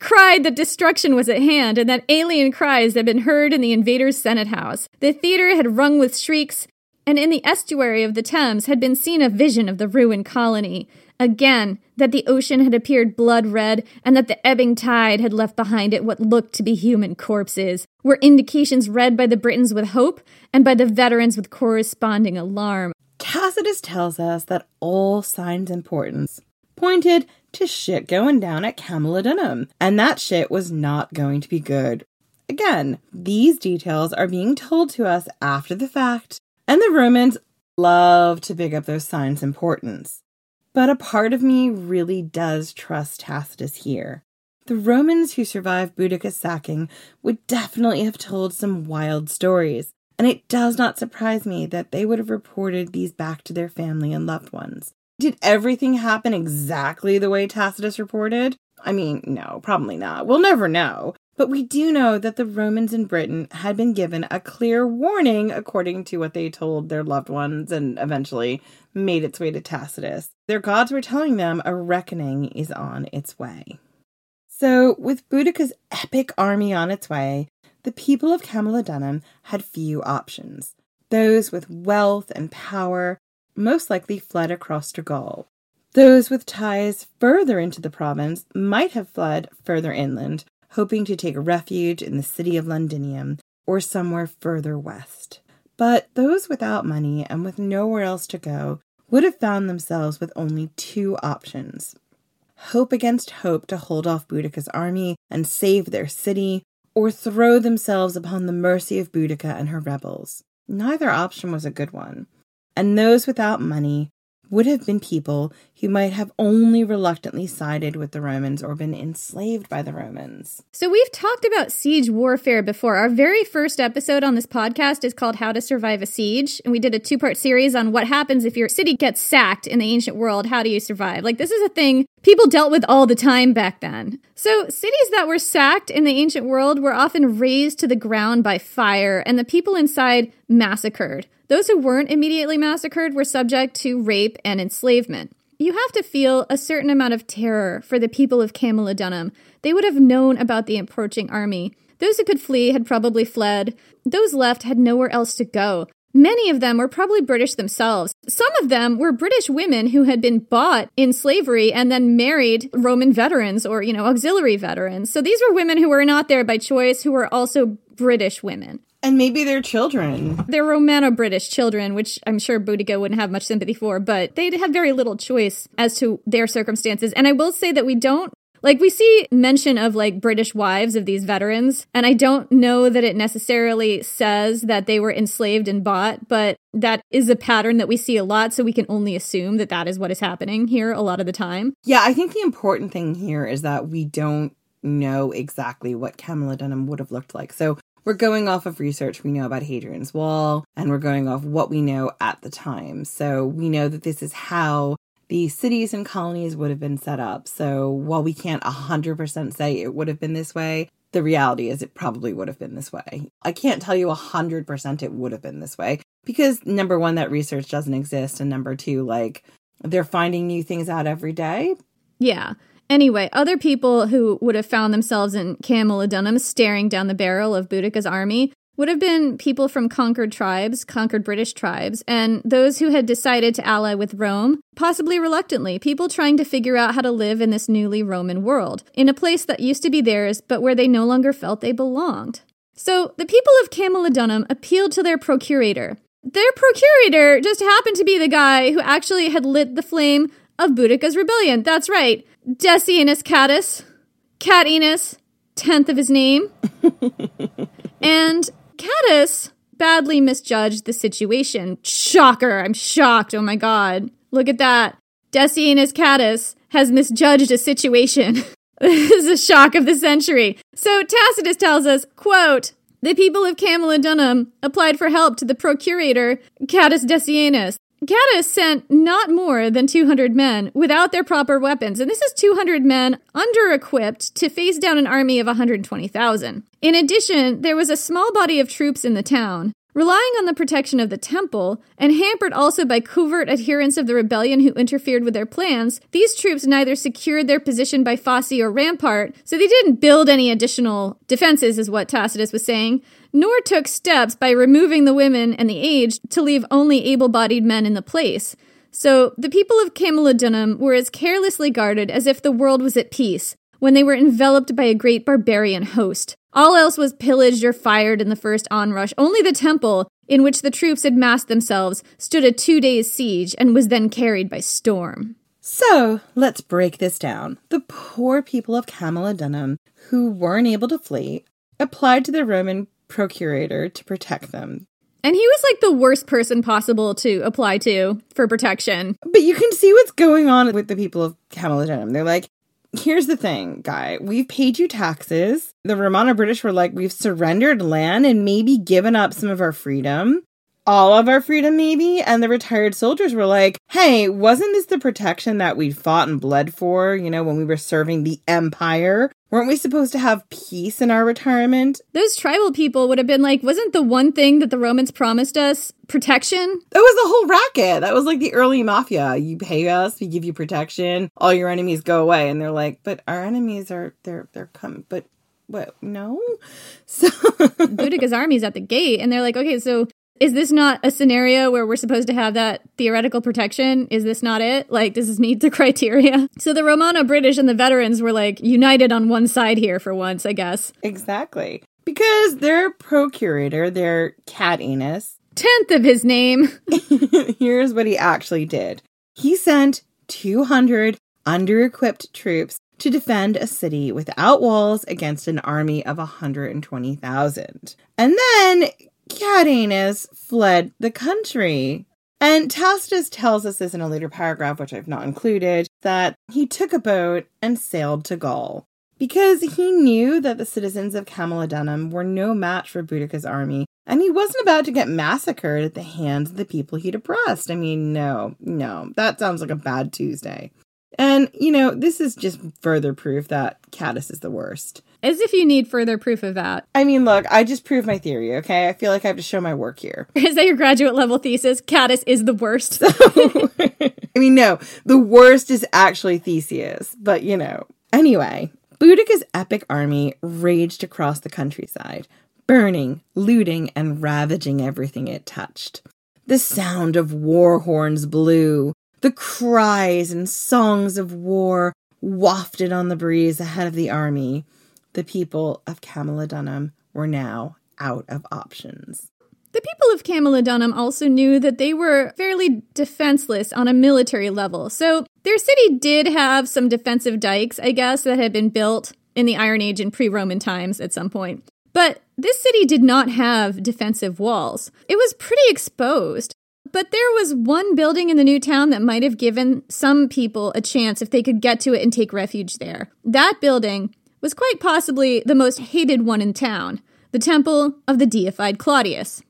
[SPEAKER 6] cried that destruction was at hand and that alien cries had been heard in the invaders' Senate House. The theater had rung with shrieks, and in the estuary of the Thames had been seen a vision of the ruined colony. Again, that the ocean had appeared blood red and that the ebbing tide had left behind it what looked to be human corpses, were indications read by the Britons with hope and by the veterans with corresponding alarm.
[SPEAKER 5] Tacitus tells us that all signs portents pointed to shit going down at Camulodunum, and that shit was not going to be good. Again, these details are being told to us after the fact, and the Romans love to big up those signs' importance. But a part of me really does trust Tacitus here. The Romans who survived Boudicca's sacking would definitely have told some wild stories, and it does not surprise me that they would have reported these back to their family and loved ones. Did everything happen exactly the way Tacitus reported? I mean, no, probably not. We'll never know. But we do know that the Romans in Britain had been given a clear warning according to what they told their loved ones and eventually made its way to Tacitus. Their gods were telling them a reckoning is on its way. So, with Boudicca's epic army on its way, the people of Camulodunum had few options. Those with wealth and power most likely fled across to Gaul. Those with ties further into the province might have fled further inland, hoping to take refuge in the city of Londinium or somewhere further west. But those without money and with nowhere else to go would have found themselves with only two options hope against hope to hold off Boudicca's army and save their city, or throw themselves upon the mercy of Boudica and her rebels. Neither option was a good one and those without money would have been people who might have only reluctantly sided with the Romans or been enslaved by the Romans.
[SPEAKER 6] So, we've talked about siege warfare before. Our very first episode on this podcast is called How to Survive a Siege. And we did a two part series on what happens if your city gets sacked in the ancient world. How do you survive? Like, this is a thing people dealt with all the time back then. So, cities that were sacked in the ancient world were often razed to the ground by fire, and the people inside massacred. Those who weren't immediately massacred were subject to rape and enslavement. You have to feel a certain amount of terror for the people of Camulodunum. They would have known about the approaching army. Those who could flee had probably fled. Those left had nowhere else to go. Many of them were probably British themselves. Some of them were British women who had been bought in slavery and then married Roman veterans or, you know, auxiliary veterans. So these were women who were not there by choice, who were also British women.
[SPEAKER 5] And maybe their children.
[SPEAKER 6] They're Romano British children, which I'm sure Boudica wouldn't have much sympathy for, but they had very little choice as to their circumstances. And I will say that we don't like we see mention of like British wives of these veterans, and I don't know that it necessarily says that they were enslaved and bought, but that is a pattern that we see a lot, so we can only assume that that is what is happening here a lot of the time.
[SPEAKER 5] Yeah, I think the important thing here is that we don't know exactly what Camulodunum would have looked like. So we're going off of research we know about Hadrian's Wall, and we're going off what we know at the time. So we know that this is how the cities and colonies would have been set up. So while we can't 100% say it would have been this way, the reality is it probably would have been this way. I can't tell you 100% it would have been this way because number one, that research doesn't exist. And number two, like they're finding new things out every day.
[SPEAKER 6] Yeah. Anyway, other people who would have found themselves in Camulodunum staring down the barrel of Boudicca's army would have been people from conquered tribes, conquered British tribes, and those who had decided to ally with Rome, possibly reluctantly, people trying to figure out how to live in this newly Roman world, in a place that used to be theirs, but where they no longer felt they belonged. So the people of Camulodunum appealed to their procurator. Their procurator just happened to be the guy who actually had lit the flame of Boudicca's rebellion. That's right, Decianus Catus, Cat Enos, tenth of his name. and Catus badly misjudged the situation. Shocker, I'm shocked. Oh my god. Look at that. Decianus Catus has misjudged a situation. this is a shock of the century. So Tacitus tells us, quote, the people of Camulodunum applied for help to the procurator Catus Decianus. Catus sent not more than 200 men without their proper weapons, and this is 200 men under equipped to face down an army of 120,000. In addition, there was a small body of troops in the town. Relying on the protection of the temple, and hampered also by covert adherents of the rebellion who interfered with their plans, these troops neither secured their position by fosse or rampart, so they didn't build any additional defenses, is what Tacitus was saying, nor took steps by removing the women and the aged to leave only able bodied men in the place. So the people of Camulodunum were as carelessly guarded as if the world was at peace, when they were enveloped by a great barbarian host. All else was pillaged or fired in the first onrush. Only the temple, in which the troops had massed themselves, stood a two days' siege and was then carried by storm.
[SPEAKER 5] So let's break this down. The poor people of Camulodunum, who weren't able to flee, applied to the Roman procurator to protect them.
[SPEAKER 6] And he was like the worst person possible to apply to for protection.
[SPEAKER 5] But you can see what's going on with the people of Camulodunum. They're like, here's the thing, guy. We've paid you taxes. The Romano British were like, we've surrendered land and maybe given up some of our freedom. All of our freedom, maybe. And the retired soldiers were like, hey, wasn't this the protection that we fought and bled for, you know, when we were serving the empire? Weren't we supposed to have peace in our retirement?
[SPEAKER 6] Those tribal people would have been like, wasn't the one thing that the Romans promised us protection?
[SPEAKER 5] That was the whole racket. That was like the early mafia. You pay us, we give you protection, all your enemies go away. And they're like, but our enemies are, they're, they're coming, but what? No? So
[SPEAKER 6] Boudicca's army's at the gate, and they're like, okay, so is this not a scenario where we're supposed to have that theoretical protection? Is this not it? Like, does this meet the criteria? So the Romano British and the veterans were like united on one side here for once, I guess.
[SPEAKER 5] Exactly. Because their procurator, their cat anus,
[SPEAKER 6] tenth of his name.
[SPEAKER 5] here's what he actually did he sent 200 under equipped troops to defend a city without walls against an army of 120,000. And then Cadenus fled the country. And Tacitus tells us this in a later paragraph, which I've not included, that he took a boat and sailed to Gaul because he knew that the citizens of Camulodunum were no match for Boudicca's army, and he wasn't about to get massacred at the hands of the people he'd oppressed. I mean, no, no, that sounds like a bad Tuesday. And, you know, this is just further proof that Catus is the worst.
[SPEAKER 6] As if you need further proof of that.
[SPEAKER 5] I mean, look, I just proved my theory, okay? I feel like I have to show my work here.
[SPEAKER 6] Is that your graduate level thesis? Catus is the worst.
[SPEAKER 5] I mean, no, the worst is actually Theseus, but you know. Anyway, Boudicca's epic army raged across the countryside, burning, looting, and ravaging everything it touched. The sound of war horns blew, the cries and songs of war wafted on the breeze ahead of the army. The people of Camulodunum were now out of options.
[SPEAKER 6] The people of Camulodunum also knew that they were fairly defenseless on a military level. So their city did have some defensive dikes, I guess, that had been built in the Iron Age and pre Roman times at some point. But this city did not have defensive walls. It was pretty exposed. But there was one building in the new town that might have given some people a chance if they could get to it and take refuge there. That building was quite possibly the most hated one in town the temple of the deified Claudius.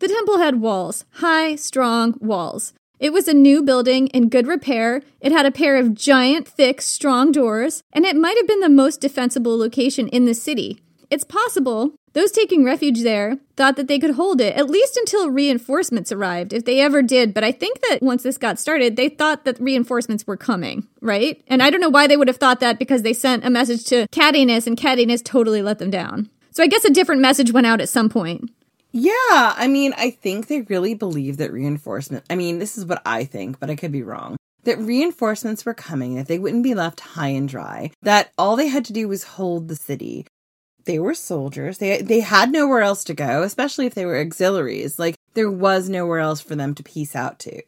[SPEAKER 6] The temple had walls, high, strong walls. It was a new building in good repair. It had a pair of giant, thick, strong doors, and it might have been the most defensible location in the city. It's possible those taking refuge there thought that they could hold it at least until reinforcements arrived, if they ever did. But I think that once this got started, they thought that reinforcements were coming, right? And I don't know why they would have thought that because they sent a message to Cadinus and Cadinus totally let them down. So I guess a different message went out at some point.
[SPEAKER 5] Yeah, I mean, I think they really believe that reinforcement. I mean, this is what I think, but I could be wrong. That reinforcements were coming, that they wouldn't be left high and dry, that all they had to do was hold the city, They were soldiers. They they had nowhere else to go, especially if they were auxiliaries. Like there was nowhere else for them to peace out to.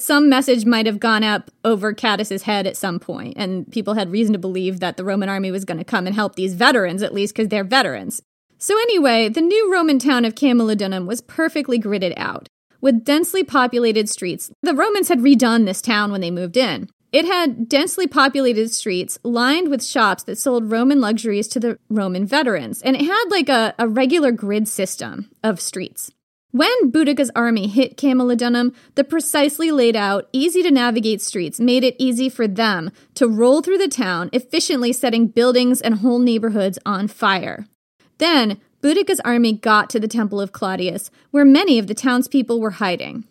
[SPEAKER 6] Some message might have gone up over Catus's head at some point, and people had reason to believe that the Roman army was going to come and help these veterans, at least because they're veterans. So, anyway, the new Roman town of Camulodunum was perfectly gridded out, with densely populated streets. The Romans had redone this town when they moved in. It had densely populated streets lined with shops that sold Roman luxuries to the Roman veterans, and it had like a, a regular grid system of streets. When Boudicca's army hit Camulodunum, the precisely laid out, easy to navigate streets made it easy for them to roll through the town, efficiently setting buildings and whole neighborhoods on fire. Then, Boudicca's army got to the Temple of Claudius, where many of the townspeople were hiding.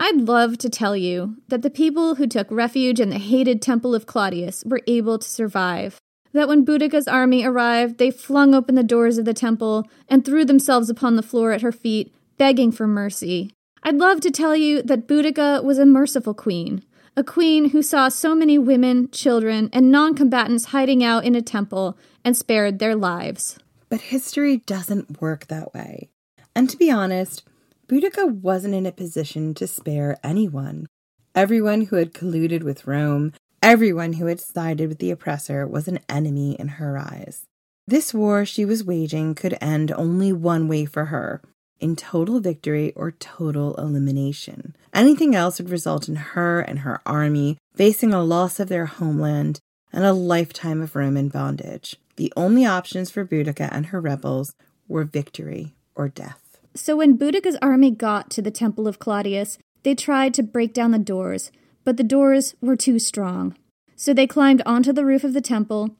[SPEAKER 6] I'd love to tell you that the people who took refuge in the hated Temple of Claudius were able to survive. That when Boudicca's army arrived, they flung open the doors of the temple and threw themselves upon the floor at her feet, begging for mercy. I'd love to tell you that Boudica was a merciful queen, a queen who saw so many women, children, and non combatants hiding out in a temple and spared their lives.
[SPEAKER 5] But history doesn't work that way. And to be honest, Boudica wasn't in a position to spare anyone. Everyone who had colluded with Rome, everyone who had sided with the oppressor, was an enemy in her eyes. This war she was waging could end only one way for her in total victory or total elimination. Anything else would result in her and her army facing a loss of their homeland and a lifetime of Roman bondage. The only options for Boudica and her rebels were victory or death.
[SPEAKER 6] So when Boudica's army got to the Temple of Claudius, they tried to break down the doors, but the doors were too strong. So they climbed onto the roof of the temple,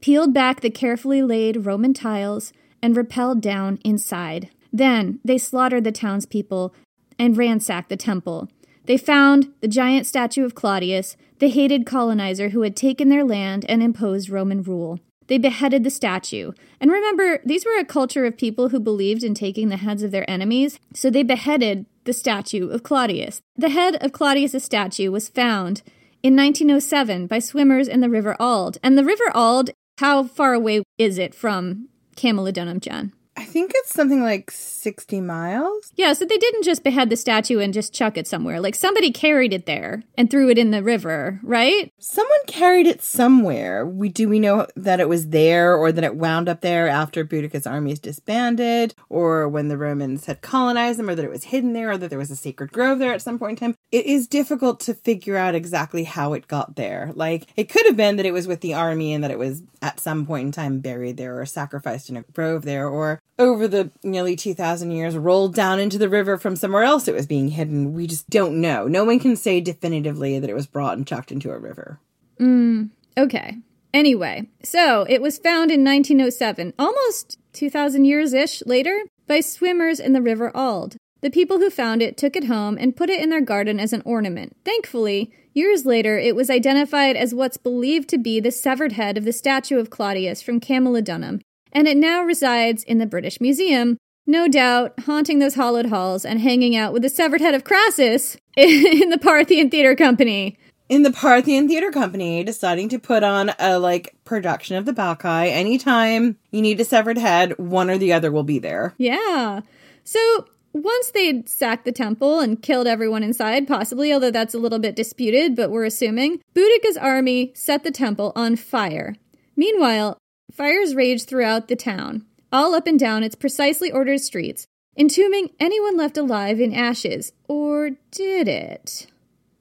[SPEAKER 6] peeled back the carefully laid Roman tiles, and rappelled down inside. Then they slaughtered the townspeople and ransacked the temple. They found the giant statue of Claudius, the hated colonizer who had taken their land and imposed Roman rule. They beheaded the statue. And remember, these were a culture of people who believed in taking the heads of their enemies, so they beheaded the statue of Claudius. The head of Claudius' statue was found in 1907 by swimmers in the River Alde. And the River Alde, how far away is it from Camulodunum, Jen?
[SPEAKER 5] I think it's something like 60 miles.
[SPEAKER 6] Yeah, so they didn't just behead the statue and just chuck it somewhere. Like somebody carried it there and threw it in the river, right?
[SPEAKER 5] Someone carried it somewhere. We do we know that it was there or that it wound up there after Boudicca's armies disbanded or when the Romans had colonized them or that it was hidden there or that there was a sacred grove there at some point in time. It is difficult to figure out exactly how it got there. Like it could have been that it was with the army and that it was at some point in time buried there or sacrificed in a grove there or over the nearly 2,000 years rolled down into the river from somewhere else it was being hidden. We just don't know. No one can say definitively that it was brought and chucked into a river.
[SPEAKER 6] Mm, okay. Anyway, so it was found in 1907, almost 2,000 years ish later, by swimmers in the River Alde. The people who found it took it home and put it in their garden as an ornament. Thankfully, years later, it was identified as what's believed to be the severed head of the statue of Claudius from Camulodunum and it now resides in the British Museum, no doubt haunting those hollowed halls and hanging out with the severed head of Crassus in the Parthian Theater Company.
[SPEAKER 5] In the Parthian Theater Company, deciding to put on a like production of the Bacchae. Anytime you need a severed head, one or the other will be there.
[SPEAKER 6] Yeah. So once they'd sacked the temple and killed everyone inside, possibly, although that's a little bit disputed, but we're assuming, Boudicca's army set the temple on fire. Meanwhile, Fires raged throughout the town, all up and down its precisely ordered streets, entombing anyone left alive in ashes. Or did it?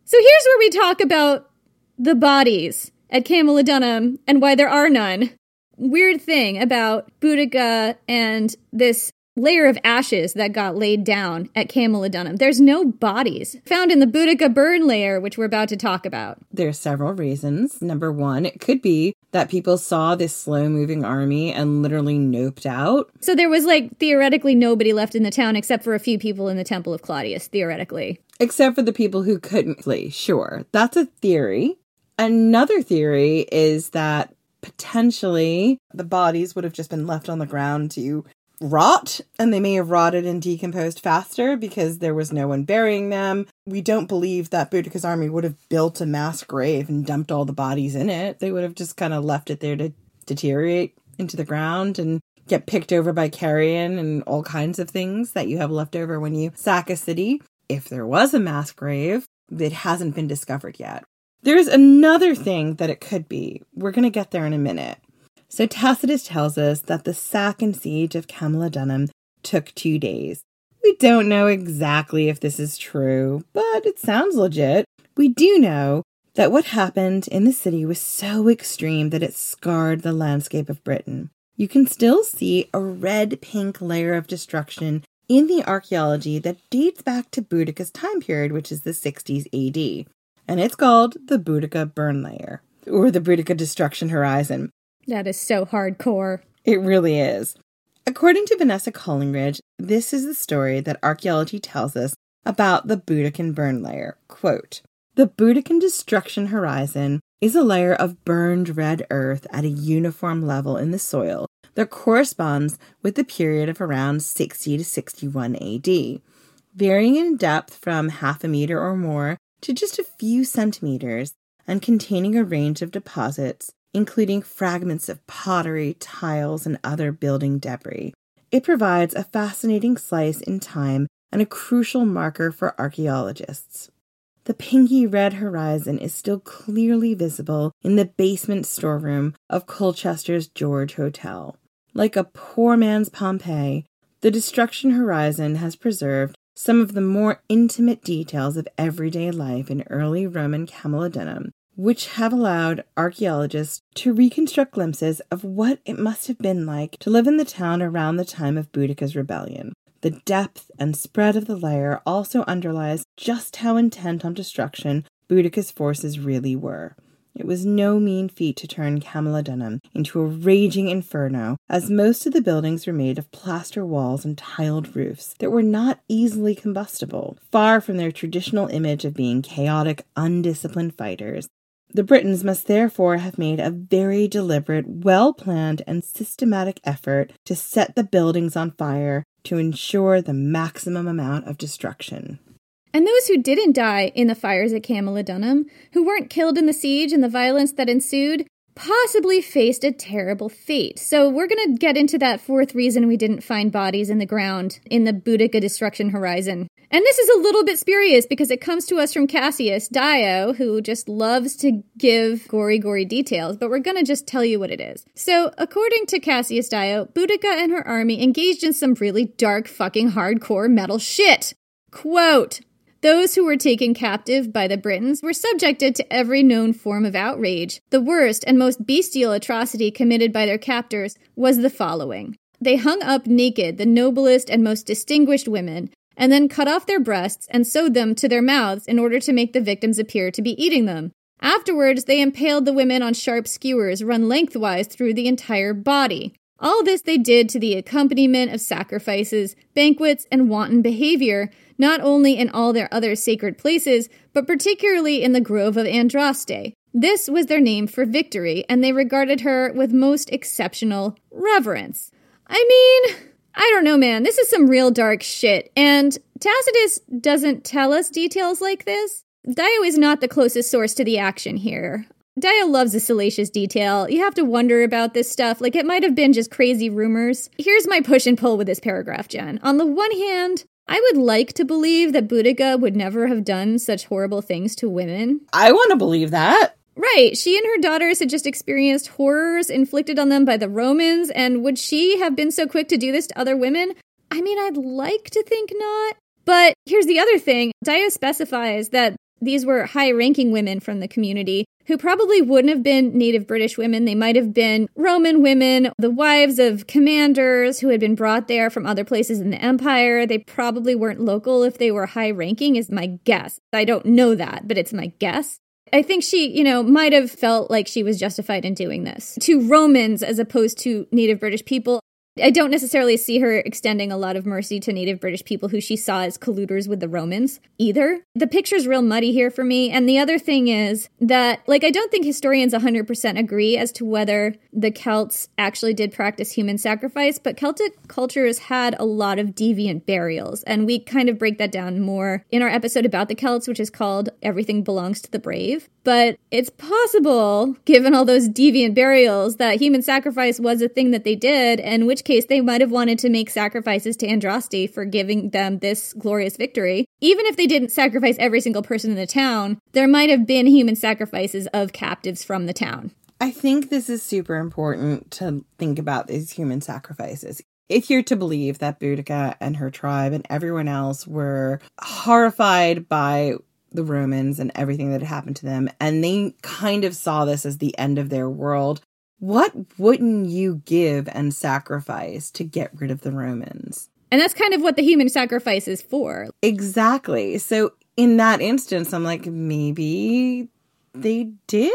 [SPEAKER 6] So here's where we talk about the bodies at Camulodunum and why there are none. Weird thing about Boudica and this layer of ashes that got laid down at Camulodunum. There's no bodies found in the Boudica burn layer, which we're about to talk about.
[SPEAKER 5] There's several reasons. Number one, it could be that people saw this slow moving army and literally noped out.
[SPEAKER 6] So there was like theoretically nobody left in the town except for a few people in the Temple of Claudius, theoretically.
[SPEAKER 5] Except for the people who couldn't flee, sure. That's a theory. Another theory is that potentially the bodies would have just been left on the ground to rot and they may have rotted and decomposed faster because there was no one burying them. We don't believe that Boudica's army would have built a mass grave and dumped all the bodies in it. They would have just kind of left it there to deteriorate into the ground and get picked over by carrion and all kinds of things that you have left over when you sack a city. If there was a mass grave, it hasn't been discovered yet. There's another thing that it could be. We're going to get there in a minute. So Tacitus tells us that the sack and siege of Camulodunum took two days. We don't know exactly if this is true, but it sounds legit. We do know that what happened in the city was so extreme that it scarred the landscape of Britain. You can still see a red pink layer of destruction in the archaeology that dates back to Boudicca's time period, which is the 60s AD. And it's called the Boudica burn layer, or the Boudica destruction horizon.
[SPEAKER 6] That is so hardcore.
[SPEAKER 5] It really is. According to Vanessa Collingridge, this is the story that archaeology tells us about the Boudiccan burn layer. Quote, the Boudiccan destruction horizon is a layer of burned red earth at a uniform level in the soil that corresponds with the period of around 60 to 61 AD, varying in depth from half a meter or more to just a few centimeters and containing a range of deposits, including fragments of pottery, tiles, and other building debris. It provides a fascinating slice in time and a crucial marker for archaeologists. The pinky red horizon is still clearly visible in the basement storeroom of Colchester's George Hotel. Like a poor man's Pompeii, the destruction horizon has preserved some of the more intimate details of everyday life in early Roman Camulodunum, which have allowed archaeologists to reconstruct glimpses of what it must have been like to live in the town around the time of Boudicca's rebellion. The depth and spread of the layer also underlies just how intent on destruction Boudicca's forces really were. It was no mean feat to turn Camulodunum into a raging inferno, as most of the buildings were made of plaster walls and tiled roofs that were not easily combustible, far from their traditional image of being chaotic, undisciplined fighters. The Britons must therefore have made a very deliberate, well planned, and systematic effort to set the buildings on fire to ensure the maximum amount of destruction.
[SPEAKER 6] And those who didn't die in the fires at Camulodunum, who weren't killed in the siege and the violence that ensued, possibly faced a terrible fate. So we're going to get into that fourth reason we didn't find bodies in the ground in the Boudica destruction horizon. And this is a little bit spurious because it comes to us from Cassius Dio, who just loves to give gory, gory details, but we're going to just tell you what it is. So, according to Cassius Dio, Boudica and her army engaged in some really dark, fucking hardcore metal shit. Quote, those who were taken captive by the Britons were subjected to every known form of outrage. The worst and most bestial atrocity committed by their captors was the following. They hung up naked the noblest and most distinguished women, and then cut off their breasts and sewed them to their mouths in order to make the victims appear to be eating them. Afterwards, they impaled the women on sharp skewers run lengthwise through the entire body. All this they did to the accompaniment of sacrifices, banquets, and wanton behavior, not only in all their other sacred places, but particularly in the grove of Andraste. This was their name for victory, and they regarded her with most exceptional reverence. I mean, I don't know, man. This is some real dark shit. And Tacitus doesn't tell us details like this. Dio is not the closest source to the action here. Dio loves a salacious detail. You have to wonder about this stuff. Like, it might have been just crazy rumors. Here's my push and pull with this paragraph, Jen. On the one hand, I would like to believe that Boudica would never have done such horrible things to women.
[SPEAKER 5] I want to believe that.
[SPEAKER 6] Right. She and her daughters had just experienced horrors inflicted on them by the Romans, and would she have been so quick to do this to other women? I mean, I'd like to think not. But here's the other thing Dio specifies that these were high ranking women from the community who probably wouldn't have been native British women. They might have been Roman women, the wives of commanders who had been brought there from other places in the empire. They probably weren't local if they were high ranking, is my guess. I don't know that, but it's my guess. I think she, you know, might have felt like she was justified in doing this to Romans as opposed to native British people. I don't necessarily see her extending a lot of mercy to native British people who she saw as colluders with the Romans either. The picture's real muddy here for me. And the other thing is that, like, I don't think historians 100% agree as to whether the Celts actually did practice human sacrifice, but Celtic cultures had a lot of deviant burials. And we kind of break that down more in our episode about the Celts, which is called Everything Belongs to the Brave. But it's possible, given all those deviant burials, that human sacrifice was a thing that they did, and which which case they might have wanted to make sacrifices to Andraste for giving them this glorious victory. Even if they didn't sacrifice every single person in the town, there might have been human sacrifices of captives from the town.
[SPEAKER 5] I think this is super important to think about these human sacrifices. If you're to believe that Boudica and her tribe and everyone else were horrified by the Romans and everything that had happened to them, and they kind of saw this as the end of their world, what wouldn't you give and sacrifice to get rid of the Romans?
[SPEAKER 6] And that's kind of what the human sacrifice is for.
[SPEAKER 5] Exactly. So in that instance, I'm like, maybe they did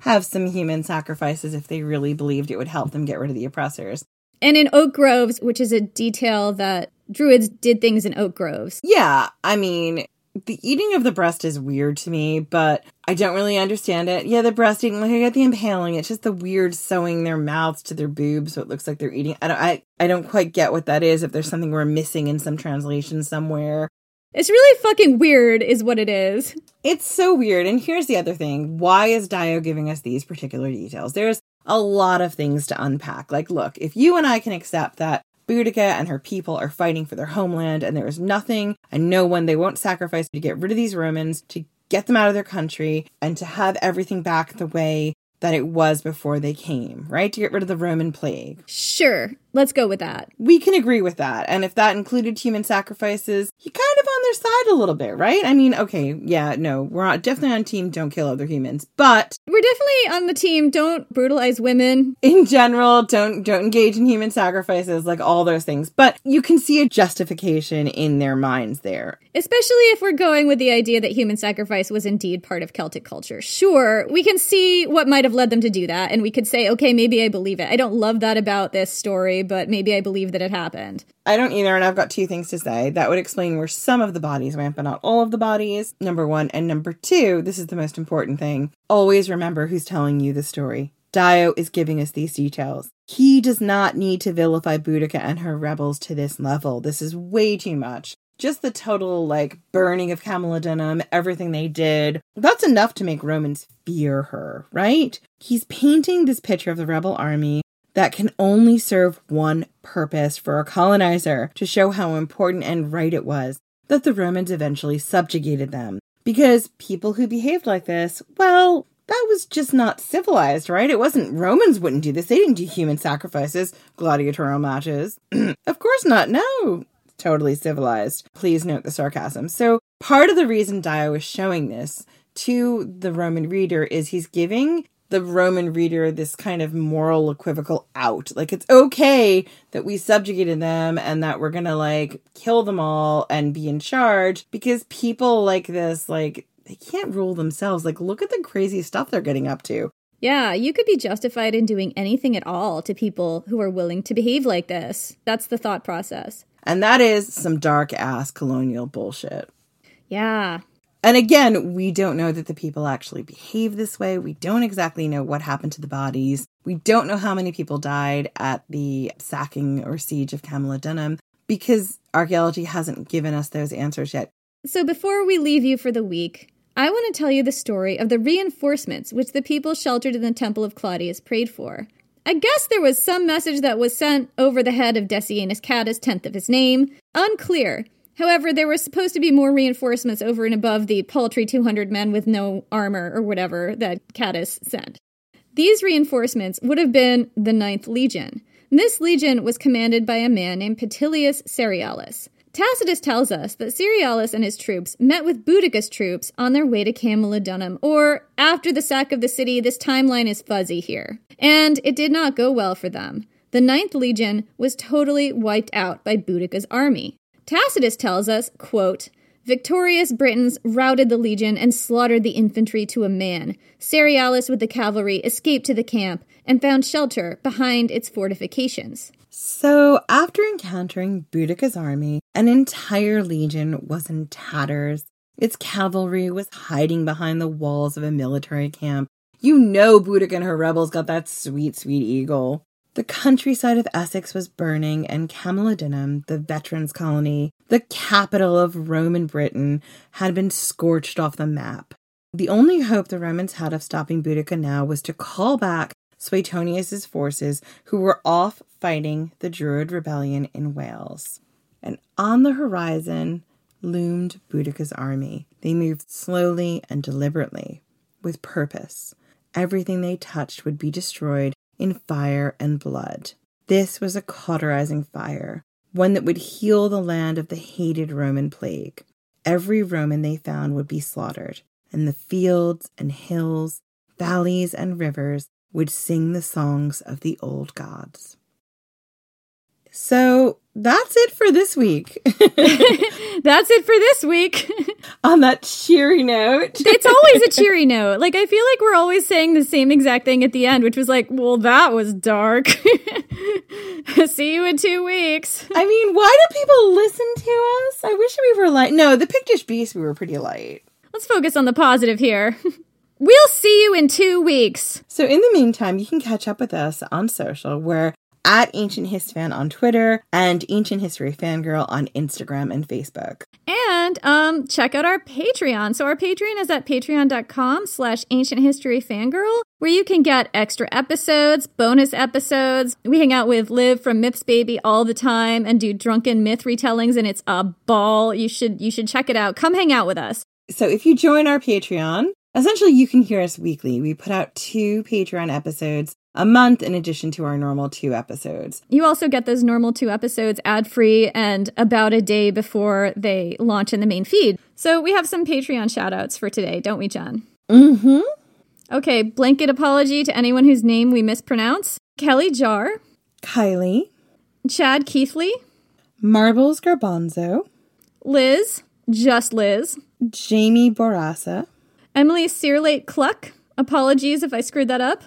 [SPEAKER 5] have some human sacrifices if they really believed it would help them get rid of the oppressors.
[SPEAKER 6] And in oak groves, which is a detail that druids did things in oak groves.
[SPEAKER 5] Yeah, I mean, the eating of the breast is weird to me, but I don't really understand it. Yeah, the breast eating, like I get the impaling. It's just the weird sewing their mouths to their boobs, so it looks like they're eating. I don't, I, I don't quite get what that is. If there's something we're missing in some translation somewhere,
[SPEAKER 6] it's really fucking weird, is what it is.
[SPEAKER 5] It's so weird. And here's the other thing why is Dio giving us these particular details? There's a lot of things to unpack. Like, look, if you and I can accept that Boudica and her people are fighting for their homeland and there is nothing and no one they won't sacrifice to get rid of these Romans, to get them out of their country, and to have everything back the way that it was before they came, right? To get rid of the Roman plague.
[SPEAKER 6] Sure, let's go with that.
[SPEAKER 5] We can agree with that. And if that included human sacrifices, you kind on their side a little bit, right? I mean, okay, yeah, no, we're definitely on team don't kill other humans, but
[SPEAKER 6] we're definitely on the team don't brutalize women.
[SPEAKER 5] In general, don't don't engage in human sacrifices, like all those things. But you can see a justification in their minds there.
[SPEAKER 6] Especially if we're going with the idea that human sacrifice was indeed part of Celtic culture. Sure, we can see what might have led them to do that, and we could say, okay, maybe I believe it. I don't love that about this story, but maybe I believe that it happened.
[SPEAKER 5] I don't either, and I've got two things to say. That would explain where some of the bodies went, but not all of the bodies. Number one. And number two, this is the most important thing. Always remember who's telling you the story. Dio is giving us these details. He does not need to vilify Boudica and her rebels to this level. This is way too much just the total like burning of Camulodunum, everything they did, that's enough to make Romans fear her, right? He's painting this picture of the rebel army that can only serve one purpose for a colonizer to show how important and right it was that the Romans eventually subjugated them. Because people who behaved like this, well, that was just not civilized, right? It wasn't Romans wouldn't do this. They didn't do human sacrifices, gladiatorial matches. of course not. No totally civilized. Please note the sarcasm. So, part of the reason Dio is showing this to the Roman reader is he's giving the Roman reader this kind of moral equivocal out. Like, it's okay that we subjugated them and that we're gonna like kill them all and be in charge because people like this, like, they can't rule themselves. Like, look at the crazy stuff they're getting up to.
[SPEAKER 6] Yeah, you could be justified in doing anything at all to people who are willing to behave like this. That's the thought process.
[SPEAKER 5] And that is some dark ass colonial bullshit.
[SPEAKER 6] Yeah.
[SPEAKER 5] And again, we don't know that the people actually behave this way. We don't exactly know what happened to the bodies. We don't know how many people died at the sacking or siege of Camulodunum because archaeology hasn't given us those answers yet.
[SPEAKER 6] So before we leave you for the week, I want to tell you the story of the reinforcements which the people sheltered in the temple of Claudius prayed for. I guess there was some message that was sent over the head of Decianus Catus, tenth of his name. Unclear. However, there were supposed to be more reinforcements over and above the paltry 200 men with no armor or whatever that Catus sent. These reinforcements would have been the Ninth Legion. This legion was commanded by a man named Petilius Cerealis. Tacitus tells us that Cerealis and his troops met with Boudica's troops on their way to Camulodunum, or after the sack of the city, this timeline is fuzzy here. And it did not go well for them. The Ninth Legion was totally wiped out by Boudica's army. Tacitus tells us, quote, Victorious Britons routed the legion and slaughtered the infantry to a man. Cerealis with the cavalry escaped to the camp and found shelter behind its fortifications.
[SPEAKER 5] So, after encountering Boudica's army, an entire legion was in tatters. Its cavalry was hiding behind the walls of a military camp. You know Boudica and her rebels got that sweet, sweet eagle. The countryside of Essex was burning, and Camulodunum, the veterans' colony, the capital of Roman Britain, had been scorched off the map. The only hope the Romans had of stopping Boudica now was to call back Suetonius's forces, who were off fighting the Druid rebellion in Wales. And on the horizon loomed Boudicca's army. They moved slowly and deliberately, with purpose. Everything they touched would be destroyed in fire and blood. This was a cauterizing fire, one that would heal the land of the hated Roman plague. Every Roman they found would be slaughtered, and the fields and hills, valleys and rivers would sing the songs of the old gods. So that's it for this week.
[SPEAKER 6] that's it for this week.
[SPEAKER 5] On that cheery note.
[SPEAKER 6] it's always a cheery note. Like, I feel like we're always saying the same exact thing at the end, which was like, well, that was dark. See you in two weeks.
[SPEAKER 5] I mean, why do people listen to us? I wish we were light. No, the Pictish Beast, we were pretty light.
[SPEAKER 6] Let's focus on the positive here. We'll see you in two weeks.
[SPEAKER 5] So, in the meantime, you can catch up with us on social. We're at Ancient Hist Fan on Twitter and Ancient History Fangirl on Instagram and Facebook.
[SPEAKER 6] And um, check out our Patreon. So our Patreon is at patreon.com slash ancient history fangirl, where you can get extra episodes, bonus episodes. We hang out with Liv from Myths Baby all the time and do drunken myth retellings, and it's a ball. You should you should check it out. Come hang out with us.
[SPEAKER 5] So if you join our Patreon, essentially you can hear us weekly. We put out two Patreon episodes a month in addition to our normal two episodes.
[SPEAKER 6] You also get those normal two episodes ad free and about a day before they launch in the main feed. So we have some Patreon shout outs for today, don't we, John?
[SPEAKER 5] Mm hmm.
[SPEAKER 6] Okay, blanket apology to anyone whose name we mispronounce Kelly Jar,
[SPEAKER 5] Kylie,
[SPEAKER 6] Chad Keithley,
[SPEAKER 5] Marbles Garbanzo,
[SPEAKER 6] Liz, just Liz,
[SPEAKER 5] Jamie Borassa,
[SPEAKER 6] Emily Searlate Cluck. Apologies if I screwed that up.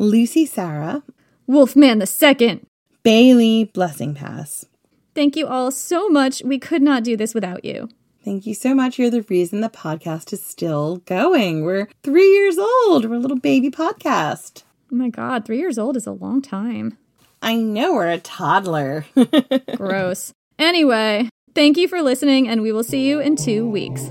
[SPEAKER 5] Lucy Sarah,
[SPEAKER 6] Wolfman the Second,
[SPEAKER 5] Bailey Blessing Pass.
[SPEAKER 6] Thank you all so much. We could not do this without you.
[SPEAKER 5] Thank you so much. You're the reason the podcast is still going. We're three years old. We're a little baby podcast.
[SPEAKER 6] Oh my God, three years old is a long time.
[SPEAKER 5] I know, we're a toddler.
[SPEAKER 6] Gross. Anyway, thank you for listening, and we will see you in two weeks.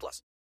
[SPEAKER 2] plus.